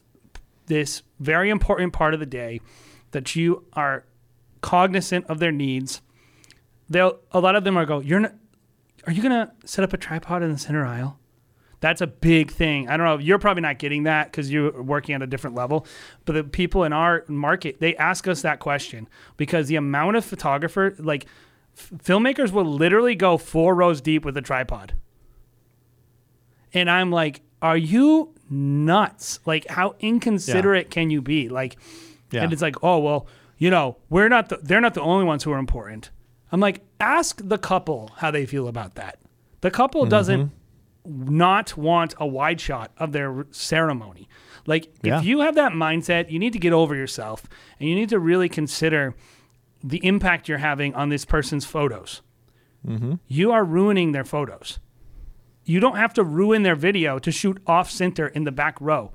this very important part of the day that you are cognizant of their needs. They'll a lot of them are go. You're not. Are you gonna set up a tripod in the center aisle? That's a big thing. I don't know. You're probably not getting that because you're working at a different level. But the people in our market, they ask us that question because the amount of photographer, like f- filmmakers, will literally go four rows deep with a tripod. And I'm like, are you nuts? Like, how inconsiderate can you be? Like, Yeah. and it's like, oh well, you know, we're not the, they're not the only ones who are important. I'm like, ask the couple how they feel about that. The couple mm-hmm. doesn't not want a wide shot of their ceremony. Like, Yeah. if you have that mindset, you need to get over yourself and you need to really consider the impact you're having on this person's photos. Mm-hmm. You are ruining their photos. You don't have to ruin their video to shoot off center in the back row.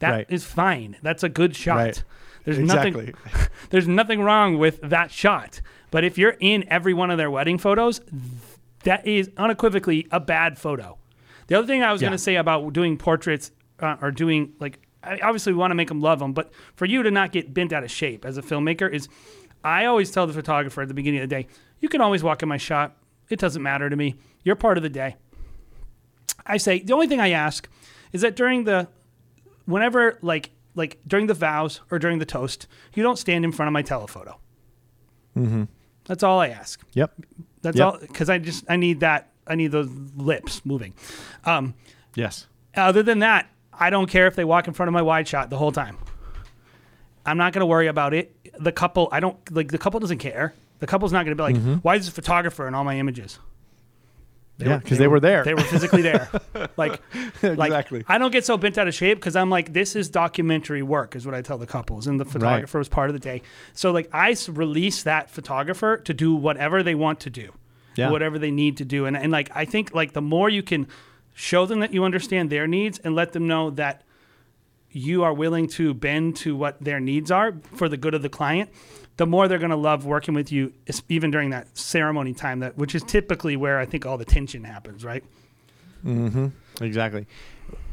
That is Right. fine. That's a good shot. Right. There's Exactly. nothing there's nothing wrong with that shot. But if you're in every one of their wedding photos, that is unequivocally a bad photo. The other thing I was Yeah. going to say about doing portraits uh, or doing like obviously we want to make them love them, but for you to not get bent out of shape as a filmmaker is I always tell the photographer at the beginning of the day, you can always walk in my shot. It doesn't matter to me. You're part of the day. I say the only thing I ask is that during the whenever like like during the vows or during the toast, you don't stand in front of my telephoto. Mm-hmm. That's all I ask. Yep. That's Yep. all because I just I need that I need those lips moving. Um, Yes. other than that, I don't care if they walk in front of my wide shot the whole time. I'm not going to worry about it. The couple, I don't like the couple doesn't care. The couple's not going to be like, Mm-hmm. why is this photographer in all my images? Yeah, because they, were there. They were physically there. like, like Exactly. I don't get so bent out of shape because I'm like, this is documentary work, is what I tell the couples, and the photographer was part of the day. So like, I release that photographer to do whatever they want to do, Yeah. whatever they need to do, and and like I think like the more you can show them that you understand their needs and let them know that you are willing to bend to what their needs are for the good of the client, the more they're going to love working with you, even during that ceremony time, that which is typically where I think all the tension happens, right? Mm-hmm. Exactly.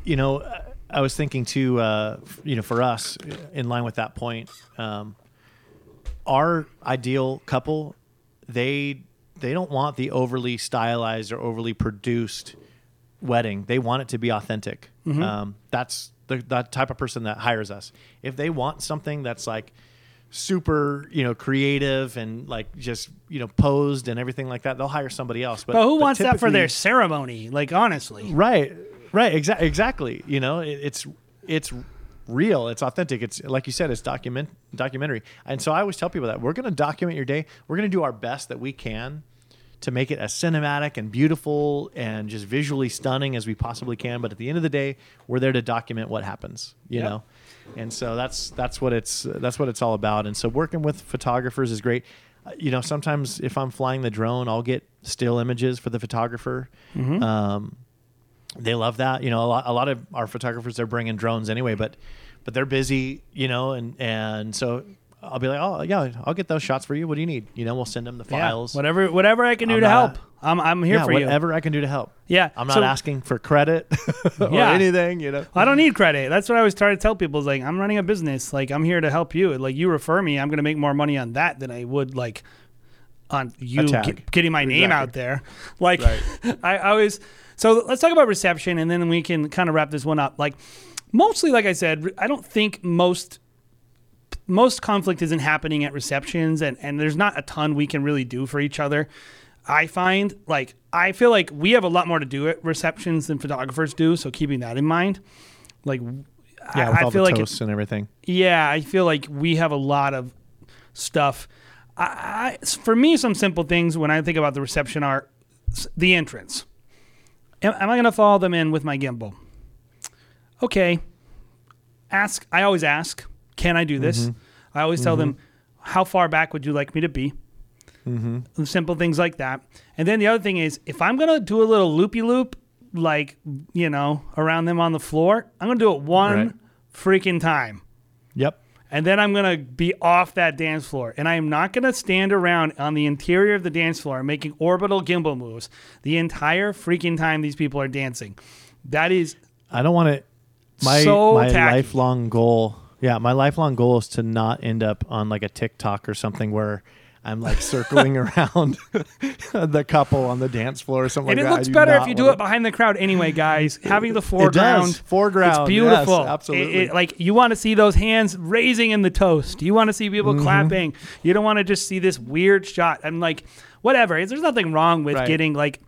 You know, I- was thinking too. Uh, you know, for us, in line with that point, um, our ideal couple, they they don't want the overly stylized or overly produced wedding. They want it to be authentic. Um, that's the that type of person that hires us. If they want something that's like super, you know, creative and like just you know posed and everything like that, they'll hire somebody else. But, But who but wants that for their ceremony? Like honestly, Right, right, exa- exactly. You know, it, it's it's real, it's authentic. It's like you said, it's document documentary. And so I always tell people that we're going to document your day. We're going to do our best that we can to make it as cinematic and beautiful and just visually stunning as we possibly can. But at the end of the day, we're there to document what happens. You Yep. know, and so that's that's what it's that's what it's all about. And so working with photographers is great. Uh, You know, sometimes if I'm flying the drone, I'll get still images for the photographer. Um, they love that. You know, a lot, a lot of our photographers they're bringing drones anyway, but but they're busy. You know, and and so I'll be like, oh yeah, I'll get those shots for you. What do you need? You know, we'll send them the yeah, files. whatever whatever I can do I'm to not- help, I'm I'm here yeah, for you. whatever I can do to help. Yeah, I'm not so- asking for credit or Yeah. anything. You know, I don't need credit. That's what I always try to tell people. Is like I'm running a business. Like I'm here to help you. Like you refer me, I'm going to make more money on that than I would like on you get- getting my name Exactly. out there. Like Right. I always. So let's talk about reception, and then we can kind of wrap this one up. Like mostly, like I said, I don't think most most conflict isn't happening at receptions, and and there's not a ton we can really do for each other. I find like I feel like we have a lot more to do at receptions than photographers do. So keeping that in mind, like Yeah, I, with I all feel the like it- and everything. yeah, I feel like we have a lot of stuff. I, I, for me, some simple things when I think about the reception are the entrance. Am, am I going to follow them in with my gimbal? Okay. Ask. I always ask, can I do this? I always tell them, how far back would you like me to be? Mm-hmm. Simple things like that. And then the other thing is, if I'm going to do a little loopy loop, like, you know, around them on the floor, I'm going to do it one Right. freaking time Yep. and then I'm gonna be off that dance floor, and I am not gonna stand around on the interior of the dance floor making orbital gimbal moves the entire freaking time these people are dancing. That is I don't want to. My So my tacky. lifelong goal, yeah, my lifelong goal is to not end up on like a TikTok or something where I'm like circling around the couple on the dance floor or something and like it that. Looks better if you do it behind the crowd anyway, guys. Having the It foreground, does. Foreground. it's beautiful. Yes, absolutely. It- it- like you want to see those hands raising in the toast. You want to see people Mm-hmm. clapping. You don't want to just see this weird shot. I'm like, whatever. There's nothing wrong with Right. getting like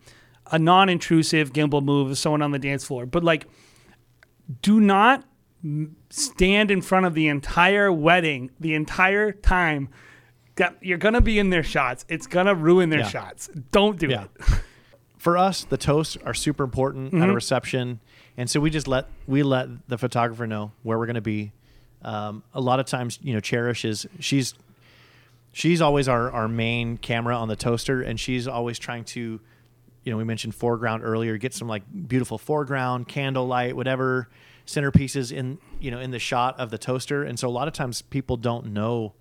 a non-intrusive gimbal move of someone on the dance floor, but like, do not stand in front of the entire wedding the entire time. You're gonna be in their shots. It's gonna ruin their Yeah. shots. Don't do Yeah. it. for us, the toasts are super important Mm-hmm. at a reception, and so we just let we let the photographer know where we're going to be. Um, a lot of times, you know, Cherish is she's she's always our our main camera on the toaster, and she's always trying to, you know, we mentioned foreground earlier, get some like beautiful foreground, candlelight, whatever centerpieces in you know in the shot of the toaster, and so a lot of times people don't know.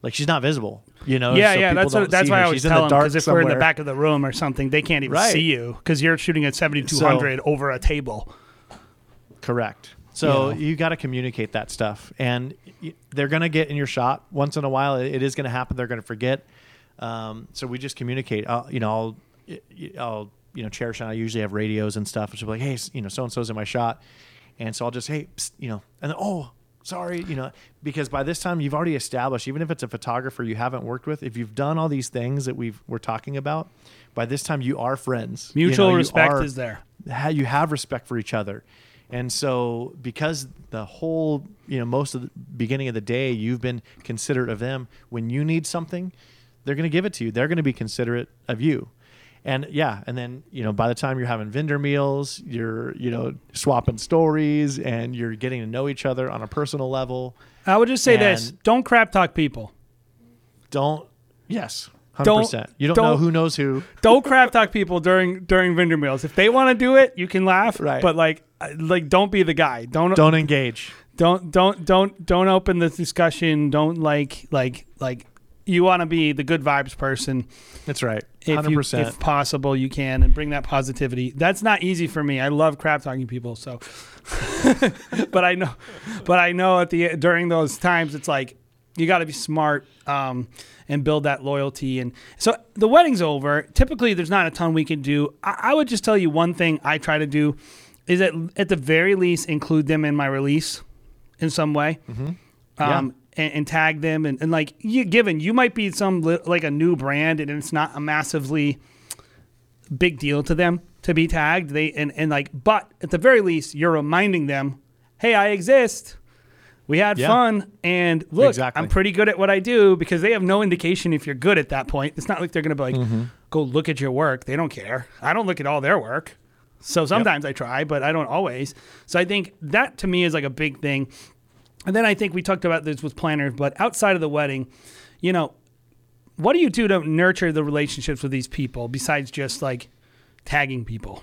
Like she's not visible, you know. Yeah, so yeah, that's what, that's why her. I always She's in tell the them because if we're in the back of the room or something, they can't even Right. see you because you're shooting at 7200 over a table. Correct. So Yeah. you got to communicate that stuff, and they're going to get in your shot once in a while. It is going to happen. They're going to forget. Um, so we just communicate. I'll, you know, I'll, I'll, you know, Cherish and I usually have radios and stuff. And she'll be like, hey, you know, so and so's in my shot, and so I'll just, hey, psst, you know, and then, oh, sorry, you know, because by this time you've already established, even if it's a photographer you haven't worked with, if you've done all these things that we've we're talking about, by this time you are friends. You Mutual know, respect are- is there. you have respect for each other. And so because the whole, you know, most of the beginning of the day you've been considerate of them, when you need something, they're going to give it to you. They're going to be considerate of you. And yeah, and then, you know, by the time you're having vendor meals, you're, you know, swapping stories and you're getting to know each other on a personal level. I would just say this: don't crap talk people. Don't yes, 100%. Don't- you don't, know don't- who knows who. Don't crap talk people during during vendor meals. If they want to do it, you can laugh. Right. But like, like, don't be the guy. Don't Don't engage. don't don't don't don't open the discussion. Don't like like like. You want to be the good vibes person. That's right. if 100%. you, if possible, you can and bring that positivity. That's not easy for me. I love crap talking people, so. but I know, but I know at the during those times, it's like you got to be smart um, and build that loyalty. And so the wedding's over. Typically, there's not a ton we can do. I, I would just tell you one thing I try to do is that at the very least include them in my release in some way. Yeah. Um, and, and tag them. And, and like you given you might be some li- like a new brand and it's not a massively big deal to them to be tagged. They and, and like but at the very least you're reminding them hey i exist. We had Yeah. fun. And look Exactly. i'm pretty good at what i do because they have no indication if you're good at that point. It's not like they're going to be like Mm-hmm. go look at your work. They don't care. I don't look at all their work. So sometimes i try but i don't always. So i think that to me is like a big thing and then I think we talked about this with planners, but outside of the wedding, you know, what do you do to nurture the relationships with these people besides just like tagging people?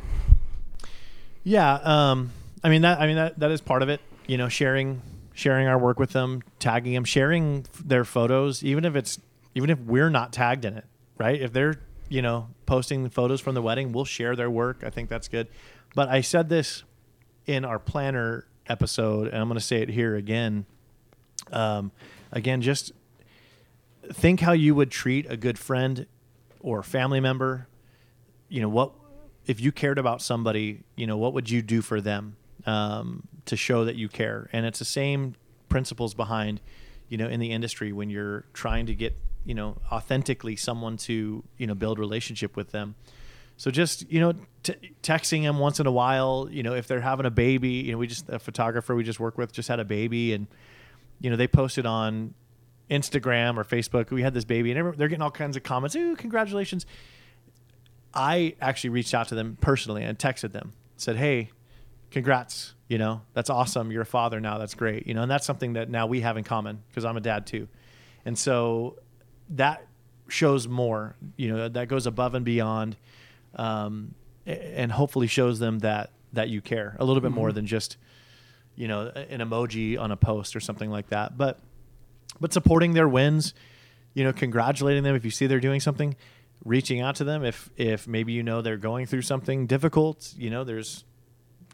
Yeah, um, I mean that. I mean that. That is part of it. You know, sharing sharing our work with them, tagging them, sharing their photos, even if it's even if we're not tagged in it, right? If they're you know posting the photos from the wedding, we'll share their work. I think that's good. But I said this in our planner episode, and I'm going to say it here again. Um, again, just think how you would treat a good friend or family member you know what if you cared about somebody you know what would you do for them um, to show that you care and it's the same principles behind you know, in the industry when you're trying to get, you know, authentically someone to, you know, build relationship with them. So just you know, t- texting them once in a while. You know, if they're having a baby, you know, we just a photographer we just work with just had a baby, and you know they posted on Instagram or Facebook. We had this baby, and they're getting all kinds of comments. Ooh, congratulations! I actually reached out to them personally and texted them, said, "Hey, congrats! You know, that's awesome. You're a father now. That's great. You know, and that's something that now we have in common because I'm a dad too, and so that shows more. You know, that goes above and beyond." Um, and hopefully shows them that that you care a little bit more than just you know an emoji on a post or something like that but but supporting their wins you know congratulating them if you see they're doing something reaching out to them if if maybe you know they're going through something difficult you know there's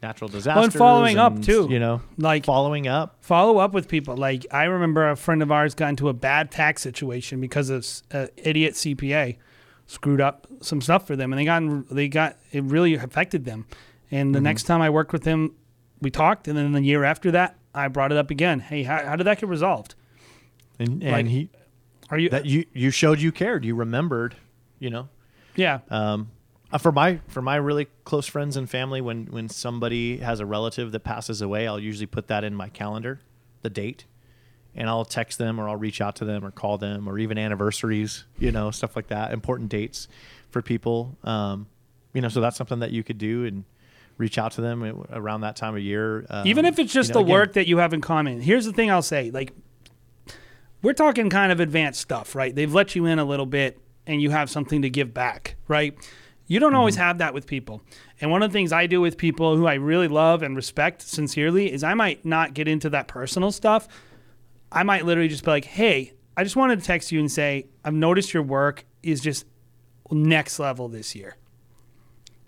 natural disasters Well, And following up, too. you know Like- following up follow up with people. Like I remember a friend of ours got into a bad tax situation because of uh, idiot CPA screwed up some stuff for them, and they got they got it really affected them. And the next time I worked with him, we talked, and then the year after that, I brought it up again. Hey, how, how did that get resolved? and, and Like, he Are you? that you you showed you cared you remembered you know yeah. Um, uh, for my for my really close friends and family, when when somebody has a relative that passes away, I'll usually put that in my calendar, the date, and I'll text them or I'll reach out to them or call them or even anniversaries, you know, stuff like that, important dates for people. Um, you know, so that's something that you could do and reach out to them around that time of year. Um, Even if it's just you know, the again, work that you have in common. Here's the thing I'll say: like, we're talking kind of advanced stuff, right? They've let you in a little bit, and you have something to give back, right? You don't always Mm-hmm. have that with people. And one of the things I do with people who I really love and respect sincerely is I might not get into that personal stuff. I might literally just be like, "Hey, I just wanted to text you and say I've noticed your work is just next level this year,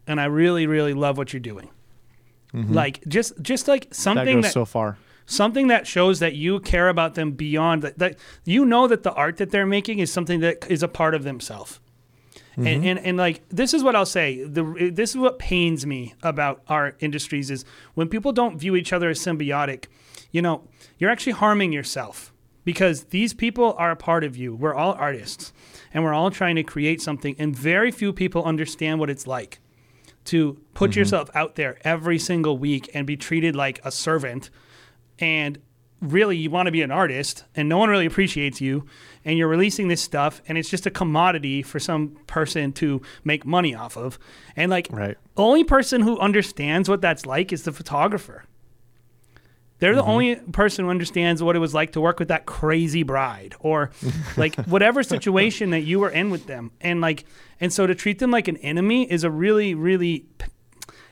and I really, really love what you're doing." Like just, just like Mm-hmm. that something goes that, so far. something that shows that you care about them beyond that, that you know that the art that they're making is something that is a part of themselves. And, and and like this is what I'll say. The this is what pains me about our industries is when people don't view each other as symbiotic. You know, you're actually harming yourself because these people are a part of you. We're all artists, and we're all trying to create something. And very few people understand what it's like to put mm-hmm. yourself out there every single week and be treated like a servant and really you want to be an artist and no one really appreciates you and you're releasing this stuff and it's just a commodity for some person to make money off of and like Right. the only person who understands what that's like is the photographer they're the mm-hmm. only person who understands what it was like to work with that crazy bride or like whatever situation that you were in with them and like and so to treat them like an enemy is a really really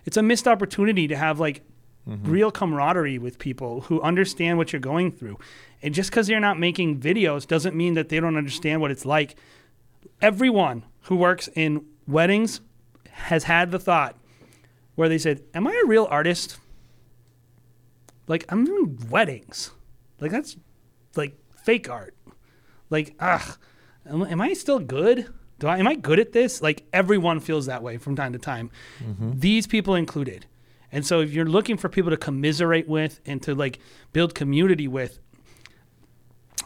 it's a missed opportunity to have like mm-hmm. real camaraderie with people who understand what you're going through. And just because they're not making videos doesn't mean that they don't understand what it's like. Everyone who works in weddings has had the thought where they said, Am I a real artist? Like, I'm doing weddings. Like, that's like fake art. Like, ugh, am, am I still good? Do I, am I good at this? Like, everyone feels that way from time to time. Mm-hmm. These people included. And so if you're looking for people to commiserate with and to like build community with,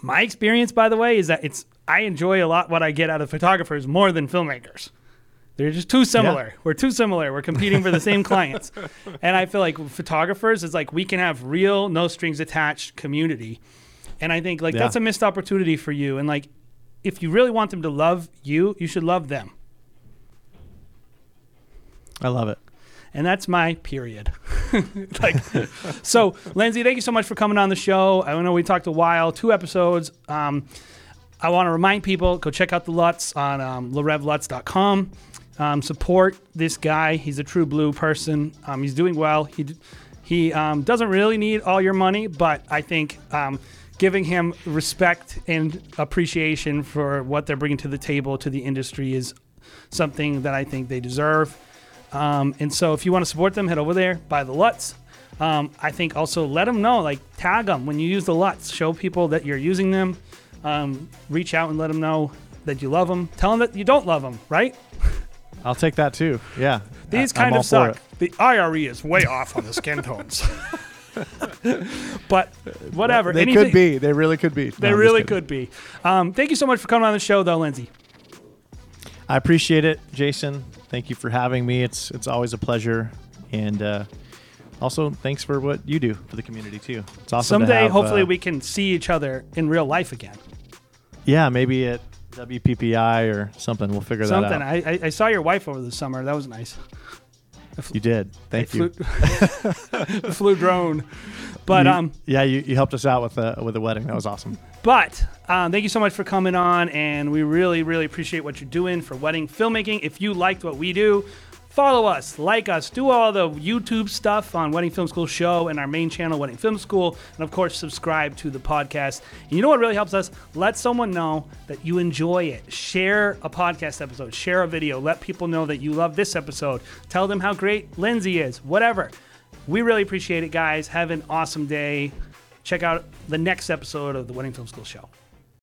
my experience, by the way, is that it's I enjoy a lot what I get out of photographers more than filmmakers. They're just too similar. We're too similar. We're competing for the same clients. And I feel like photographers is like we can have real, no strings attached community. And I think like Yeah. that's a missed opportunity for you. And like if you really want them to love you, you should love them. I love it. And that's my period. like, so Lindsey, thank you so much for coming on the show. I know we talked a while, two episodes. Um, I want to remind people go check out the LUTs on um, larevlutz.com. Um, support this guy. He's a true blue person. Um, he's doing well. He he um, doesn't really need all your money, but I think um, giving him respect and appreciation for what they're bringing to the table to the industry is something that I think they deserve. Um, and so if you want to support them, head over there, buy the LUTs. Um, I think also let them know, like tag them when you use the LUTs. Show people that you're using them. Reach out and let them know that you love them. Tell them that you don't love them, right? I'll take that too. Yeah. These I- I'm kind of suck. The IRE is way off on the skin tones. but whatever. They Anything- could be. They really could be. They really could be. Um, thank you so much for coming on the show, though, Lindsey. I appreciate it, Jason. Thank you for having me. It's it's always a pleasure, and uh, also thanks for what you do for the community too. It's awesome. to Someday, have, hopefully, uh, we can see each other in real life again. yeah maybe at WPPI or something. We'll figure Something. that out. Something. I, I saw your wife over the summer. That was nice. you did. Thank I you. Flew, flew drone. But You- um, yeah, you, you helped us out with the with the wedding. That was awesome. But um, thank you so much for coming on, and we really, really appreciate what you're doing for wedding filmmaking. If you liked what we do, follow us, like us, do all the YouTube stuff on Wedding Film School Show and our main channel, Wedding Film School, and of course, subscribe to the podcast. And you know what really helps us? Let someone know that you enjoy it. Share a podcast episode, share a video, let people know that you love this episode. Tell them how great Lindsey is, whatever. We really appreciate it, guys. Have an awesome day check out the next episode of the Wedding Film School Show.